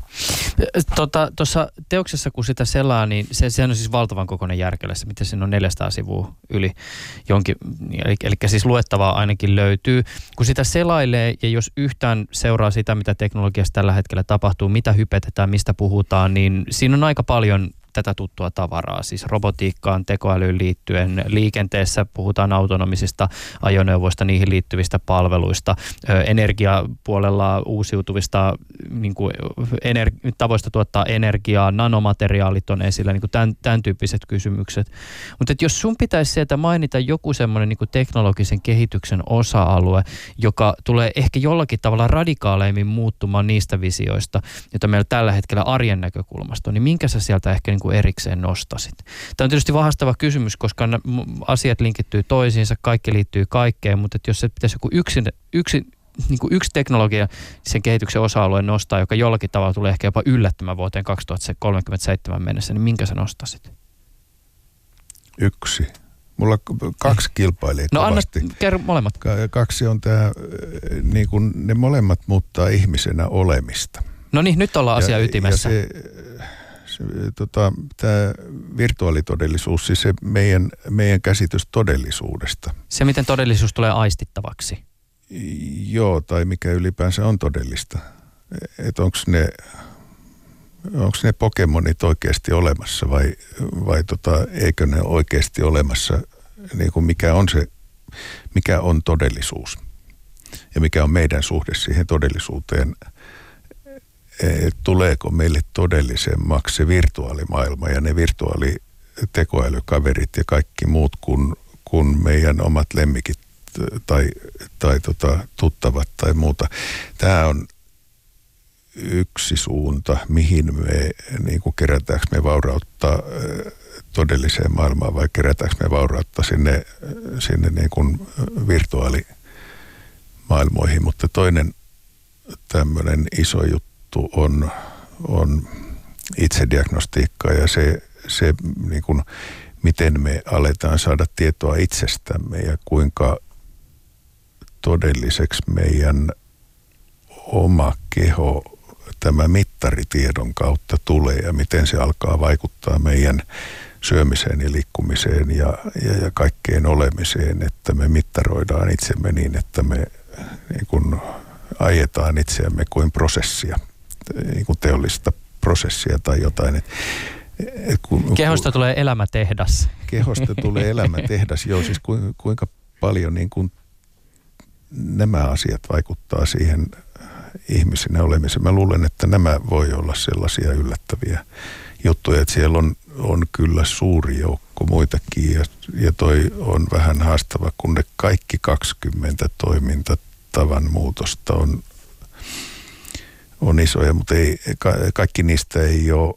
Tuossa tota, teoksessa, kun sitä selaa, niin se, sehän on siis valtavan kokoinen järkele, se miten siinä on 400 sivua yli jonkin, eli, eli siis luettavaa ainakin löytyy. Kun sitä selailee ja jos yhtään seuraa sitä, mitä teknologiassa tällä hetkellä tapahtuu, mitä hypetetään, mistä puhutaan, niin siinä on aika paljon tätä tuttua tavaraa, siis robotiikkaan, tekoälyyn liittyen. Liikenteessä puhutaan autonomisista ajoneuvoista, niihin liittyvistä palveluista. Energiapuolella uusiutuvista niin kuin ener- tavoista tuottaa energiaa, nanomateriaalit on esillä, niin kuin tämän, tämän tyyppiset kysymykset. Mutta jos sun pitäisi sieltä mainita joku semmoinen niin teknologisen kehityksen osa-alue, joka tulee ehkä jollakin tavalla radikaaleimmin muuttumaan niistä visioista, joita meillä tällä hetkellä arjen näkökulmasta on, niin minkä sä sieltä ehkä niin kuin erikseen nostasit? Tämä on tietysti vahastava kysymys, koska asiat linkittyy toisiinsa, kaikki liittyy kaikkeen, mutta että jos se pitäisi joku yksin, yksin, niin kuin yksi teknologia sen kehityksen osa-alueen nostaa, joka jollakin tavalla tulee ehkä jopa yllättämään vuoteen 2037 mennessä, niin minkä sä nostasit? Yksi. Mulla kaksi kilpailee No anna, kerro molemmat. Kaksi on tämä, niin kuin ne molemmat muuttaa ihmisenä olemista. No niin, nyt ollaan asia ytimessä. Ja se, tota, tämä virtuaalitodellisuus, siis se meidän, meidän käsitys todellisuudesta. Se, miten todellisuus tulee aistittavaksi. Joo, tai mikä ylipäänsä on todellista. Että onko ne, onks ne Pokemonit oikeasti olemassa vai, vai tota, eikö ne oikeasti olemassa, niin kuin mikä on se, mikä on todellisuus ja mikä on meidän suhde siihen todellisuuteen – tuleeko meille todellisemmaksi se virtuaalimaailma ja ne virtuaalitekoälykaverit ja kaikki muut kuin, kuin meidän omat lemmikit tai, tai tota, tuttavat tai muuta. Tämä on yksi suunta, mihin me niin kuin kerätäänkö me vaurautta todelliseen maailmaan vai kerätäänkö me vaurautta sinne, sinne niin kuin virtuaalimaailmoihin. Mutta toinen tämmöinen iso juttu juttu on, on itsediagnostiikka ja se, se niin kuin, miten me aletaan saada tietoa itsestämme ja kuinka todelliseksi meidän oma keho tämä mittaritiedon kautta tulee ja miten se alkaa vaikuttaa meidän syömiseen ja liikkumiseen ja, ja, ja kaikkeen olemiseen, että me mittaroidaan itsemme niin, että me niin kuin ajetaan itseämme kuin prosessia niin kuin teollista prosessia tai jotain. Et, et kun, kehosta kun, tulee elämätehdas. Kehosta tulee elämätehdas, joo. Siis kuinka paljon niin kuin nämä asiat vaikuttaa siihen ihmisenä olemiseen. Mä luulen, että nämä voi olla sellaisia yllättäviä juttuja, että siellä on, on kyllä suuri joukko muitakin ja, ja toi on vähän haastava, kun ne kaikki 20 toimintatavan muutosta on on isoja, mutta ei, kaikki niistä ei ole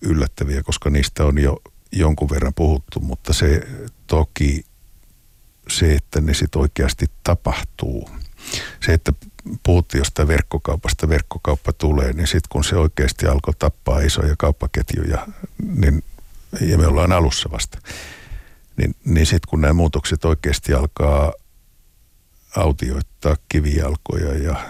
yllättäviä, koska niistä on jo jonkun verran puhuttu, mutta se toki se, että ne sitten oikeasti tapahtuu. Se, että puhuttiin jostain verkkokaupasta, verkkokauppa tulee, niin sitten kun se oikeasti alkoi tappaa isoja kauppaketjuja, niin, ja me ollaan alussa vasta, niin, niin sitten kun nämä muutokset oikeasti alkaa autioittaa kivijalkoja ja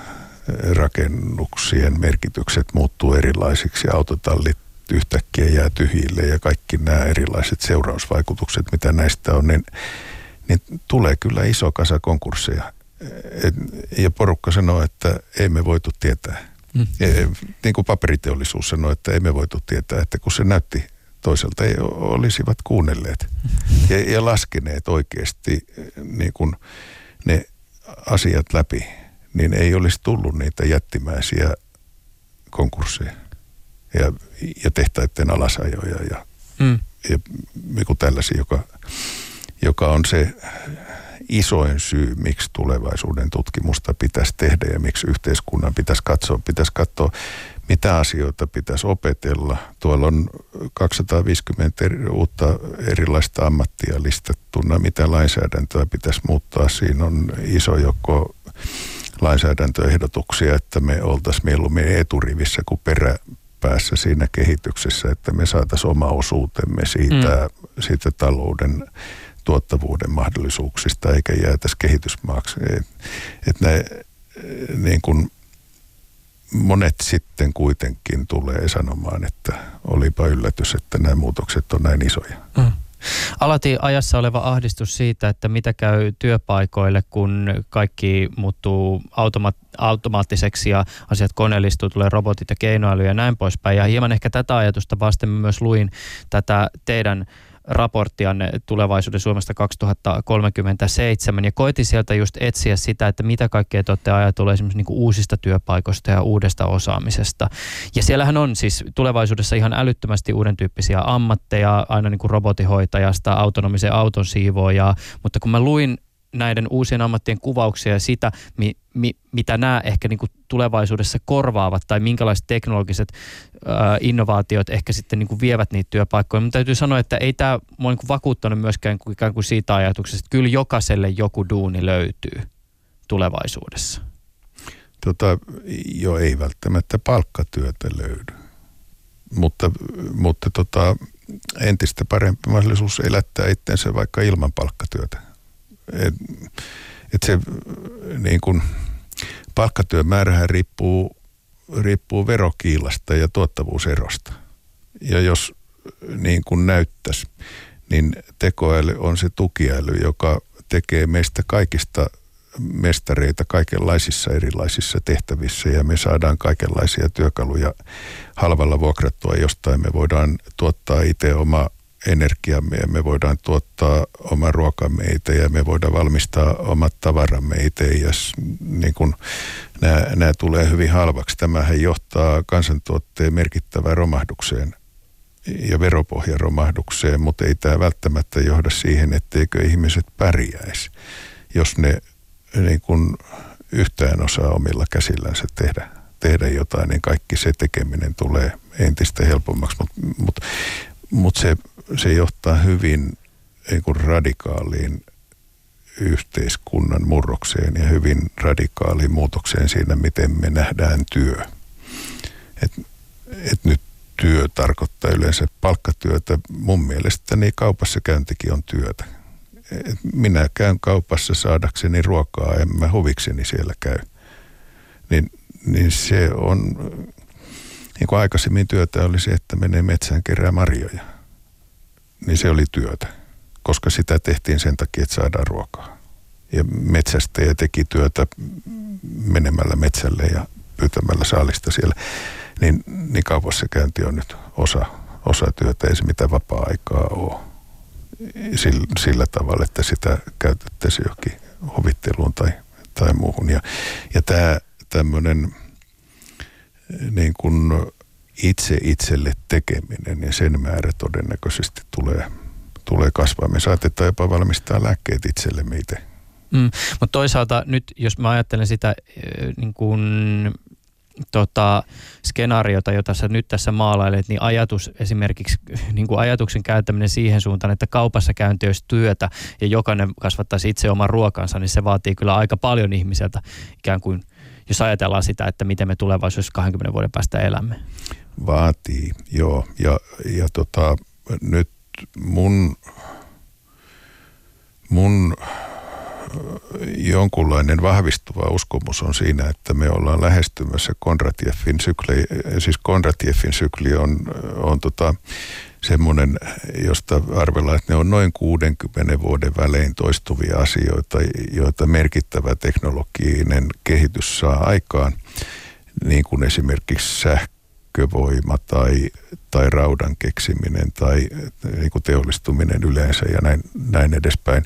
rakennuksien merkitykset muuttuu erilaisiksi. Autotallit yhtäkkiä jää tyhjille ja kaikki nämä erilaiset seurausvaikutukset, mitä näistä on, niin, niin tulee kyllä iso kasa konkursseja. Et, ja porukka sanoo, että ei me voitu tietää. Mm. E, niin kuin paperiteollisuus sanoi, että ei me voitu tietää, että kun se näytti toiselta, ei olisivat kuunnelleet ja, ja laskeneet oikeasti niin kuin ne asiat läpi niin ei olisi tullut niitä jättimäisiä konkursseja ja, ja tehtaiden alasajoja ja, mm. ja joku tällaisia, joka, joka on se isoin syy, miksi tulevaisuuden tutkimusta pitäisi tehdä ja miksi yhteiskunnan pitäisi katsoa. Pitäisi katsoa, mitä asioita pitäisi opetella. Tuolla on 250 eri, uutta erilaista ammattia listattuna, mitä lainsäädäntöä pitäisi muuttaa. Siinä on iso joko lainsäädäntöehdotuksia, että me oltaisiin mieluummin eturivissä kuin peräpäässä siinä kehityksessä, että me saataisiin oma osuutemme siitä, mm. siitä talouden tuottavuuden mahdollisuuksista eikä jäätäisi kehitysmaaksi. Et, et ne, niin kun monet sitten kuitenkin tulee sanomaan, että olipa yllätys, että nämä muutokset on näin isoja. Mm. Alati ajassa oleva ahdistus siitä, että mitä käy työpaikoille, kun kaikki muuttuu automa- automaattiseksi ja asiat koneellistuu, tulee robotit ja keinoäly ja näin poispäin. Ja hieman ehkä tätä ajatusta vasten myös luin tätä teidän raporttianne tulevaisuuden Suomesta 2037 ja koitin sieltä just etsiä sitä, että mitä kaikkea te olette ajatelleet esimerkiksi niin uusista työpaikoista ja uudesta osaamisesta. Ja siellähän on siis tulevaisuudessa ihan älyttömästi uuden tyyppisiä ammatteja, aina niin kuin robotihoitajasta, autonomisen auton siivoojaa, mutta kun mä luin näiden uusien ammattien kuvauksia ja sitä, mi, mi, mitä nämä ehkä niin kuin tulevaisuudessa korvaavat tai minkälaiset teknologiset ää, innovaatiot ehkä sitten niin kuin vievät niitä työpaikkoja. Mutta täytyy sanoa, että ei tämä mua niin vakuuttanut myöskään kuin ikään kuin siitä ajatuksesta, että kyllä jokaiselle joku duuni löytyy tulevaisuudessa. Tota, jo ei välttämättä palkkatyötä löydy, mutta, mutta tota, entistä parempi mahdollisuus elättää itsensä vaikka ilman palkkatyötä et, et se niin kun, palkkatyömäärähän riippuu, riippuu verokiilasta ja tuottavuuserosta. Ja jos niin kuin näyttäisi, niin tekoäly on se tukiäly, joka tekee meistä kaikista mestareita kaikenlaisissa erilaisissa tehtävissä ja me saadaan kaikenlaisia työkaluja halvalla vuokrattua jostain. Me voidaan tuottaa itse oma energiamme ja me voidaan tuottaa oma ruokamme itse ja me voidaan valmistaa omat tavaramme itse ja niin kun nämä, nämä tulee hyvin halvaksi. Tämähän johtaa kansantuotteen merkittävään romahdukseen ja veropohjan romahdukseen, mutta ei tämä välttämättä johda siihen, etteikö ihmiset pärjäisi, jos ne niin kun yhtään osaa omilla käsillänsä tehdä, tehdä jotain, niin kaikki se tekeminen tulee entistä helpommaksi, mutta mut, mut se se johtaa hyvin niin radikaaliin yhteiskunnan murrokseen ja hyvin radikaaliin muutokseen siinä, miten me nähdään työ. Et, et nyt työ tarkoittaa yleensä palkkatyötä. Mun mielestäni kaupassa käyntikin on työtä. Et minä käyn kaupassa saadakseni ruokaa, en mä huvikseni siellä käy. Niin, niin se on, niin kuin aikaisemmin työtä oli se, että menee metsään kerää marjoja niin se oli työtä, koska sitä tehtiin sen takia, että saadaan ruokaa. Ja metsästäjä teki työtä menemällä metsälle ja pyytämällä saalista siellä. Niin, niin kaupassa käynti on nyt osa, osa työtä, ei se mitä vapaa-aikaa ole. Sillä, sillä tavalla, että sitä käytettäisiin johonkin hovitteluun tai, tai muuhun. Ja, ja tämä tämmöinen niin kuin itse itselle tekeminen ja sen määrä todennäköisesti tulee, tulee kasvaa. Me saatetaan jopa valmistaa lääkkeet itsellemme itse. Mm, mutta toisaalta nyt, jos mä ajattelen sitä niin kuin, tota, skenaariota, jota sä nyt tässä maalailet, niin ajatus esimerkiksi, niin kuin ajatuksen käyttäminen siihen suuntaan, että kaupassa käynti olisi työtä ja jokainen kasvattaisi itse oman ruokansa, niin se vaatii kyllä aika paljon ihmiseltä ikään kuin, jos ajatellaan sitä, että miten me tulevaisuudessa 20 vuoden päästä elämme. Vaatii, joo. Ja, ja tota, nyt mun, mun jonkunlainen vahvistuva uskomus on siinä, että me ollaan lähestymässä Kondratieffin sykli. Siis Kondratieffin sykli on, on tota, semmoinen, josta arvellaan, että ne on noin 60 vuoden välein toistuvia asioita, joita merkittävä teknologinen kehitys saa aikaan, niin kuin esimerkiksi sähkö sähkövoima tai, tai raudan keksiminen tai niin kuin teollistuminen yleensä ja näin, näin edespäin.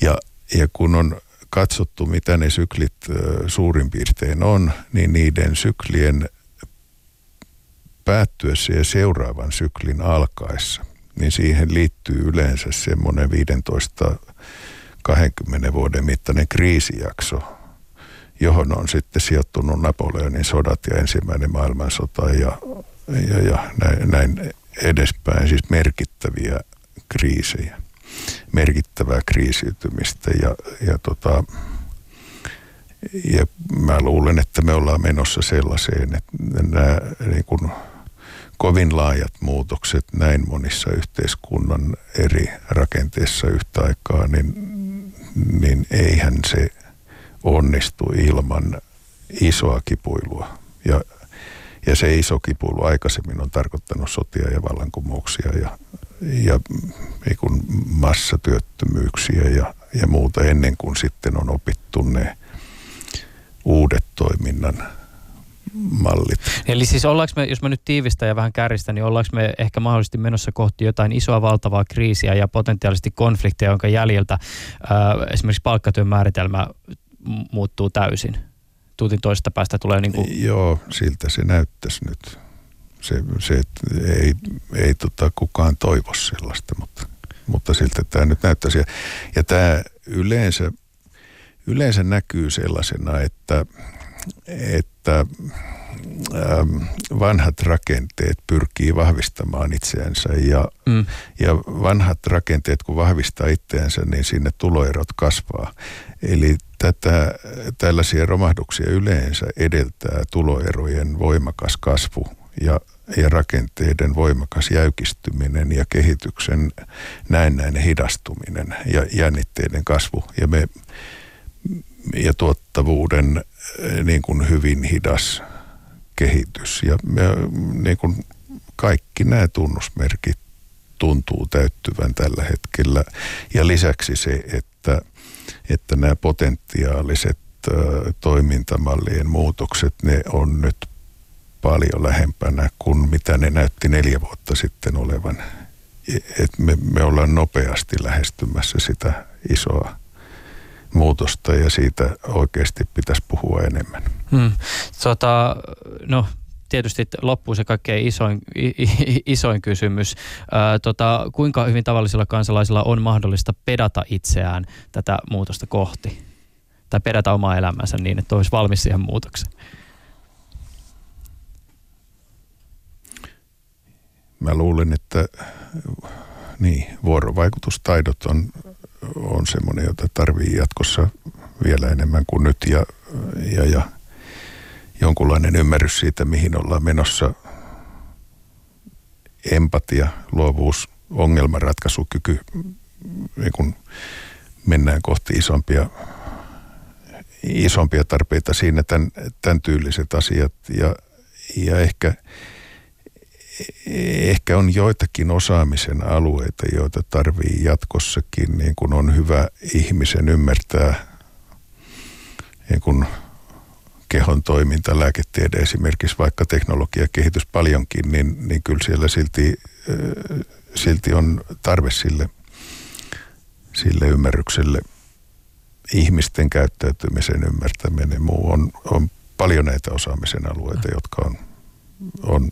Ja, ja kun on katsottu, mitä ne syklit suurin piirtein on, niin niiden syklien päättyessä ja seuraavan syklin alkaessa, niin siihen liittyy yleensä semmoinen 15-20 vuoden mittainen kriisijakso, johon on sitten sijoittunut Napoleonin sodat ja ensimmäinen maailmansota ja, ja, ja näin, näin edespäin, siis merkittäviä kriisejä, merkittävää kriisiytymistä ja, ja, tota, ja mä luulen, että me ollaan menossa sellaiseen, että nämä niin kuin kovin laajat muutokset näin monissa yhteiskunnan eri rakenteissa yhtä aikaa, niin, niin eihän se onnistu ilman isoa kipuilua. Ja, ja se iso kipuilu aikaisemmin on tarkoittanut sotia ja vallankumouksia ja, ja niin massatyöttömyyksiä ja, ja muuta ennen kuin sitten on opittu ne uudet toiminnan mallit. Eli siis ollaanko me, jos mä nyt tiivistän ja vähän kärjistän, niin ollaanko me ehkä mahdollisesti menossa kohti jotain isoa valtavaa kriisiä ja potentiaalisesti konflikteja, jonka jäljiltä ää, esimerkiksi palkkatyön määritelmä muuttuu täysin? Tuutin toisesta päästä tulee niin kuin... Joo, siltä se näyttäisi nyt. Se, se ei, ei tota kukaan toivo sellaista, mutta, mutta siltä tämä nyt näyttäisi. Ja, ja tämä yleensä, yleensä näkyy sellaisena, että, että ähm, vanhat rakenteet pyrkii vahvistamaan itseänsä ja, mm. ja vanhat rakenteet kun vahvistaa itseänsä, niin sinne tuloerot kasvaa. Eli tätä, tällaisia romahduksia yleensä edeltää tuloerojen voimakas kasvu ja, ja rakenteiden voimakas jäykistyminen ja kehityksen näennäinen hidastuminen ja jännitteiden kasvu. Ja, me, ja tuottavuuden eh, niin kuin hyvin hidas kehitys. Ja me, niin kuin kaikki nämä tunnusmerkit tuntuu täyttyvän tällä hetkellä. Ja lisäksi se, että että nämä potentiaaliset toimintamallien muutokset, ne on nyt paljon lähempänä kuin mitä ne näytti neljä vuotta sitten olevan. Et me, me ollaan nopeasti lähestymässä sitä isoa muutosta ja siitä oikeasti pitäisi puhua enemmän. Hmm. Tota, no tietysti loppuu se kaikkein isoin, isoin kysymys. Ää, tota, kuinka hyvin tavallisilla kansalaisilla on mahdollista pedata itseään tätä muutosta kohti? Tai pedata omaa elämänsä niin, että olisi valmis siihen muutokseen? Mä luulen, että niin, vuorovaikutustaidot on, on semmoinen, jota tarvii jatkossa vielä enemmän kuin nyt ja, ja, ja – jonkunlainen ymmärrys siitä, mihin ollaan menossa. Empatia, luovuus, ongelmanratkaisukyky, niin kun mennään kohti isompia, isompia tarpeita siinä, tämän, tämän tyyliset asiat. Ja, ja ehkä, ehkä on joitakin osaamisen alueita, joita tarvii jatkossakin, niin kun on hyvä ihmisen ymmärtää niin kun kehon toiminta, lääketiede esimerkiksi, vaikka teknologia kehitys paljonkin, niin, niin kyllä siellä silti, silti on tarve sille, sille ymmärrykselle. Ihmisten käyttäytymisen ymmärtäminen muu on, on paljon näitä osaamisen alueita, jotka on, on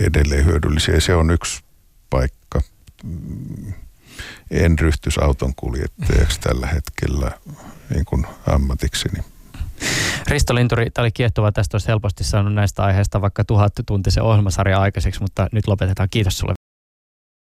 edelleen hyödyllisiä. Se on yksi paikka. En ryhtyisi auton kuljettajaksi tällä hetkellä niin kuin ammatikseni. Risto Linturi, tämä oli kiehtova. Tästä olisi helposti saanut näistä aiheista vaikka tuhat tuntisen ohjelmasarja aikaiseksi, mutta nyt lopetetaan. Kiitos sulle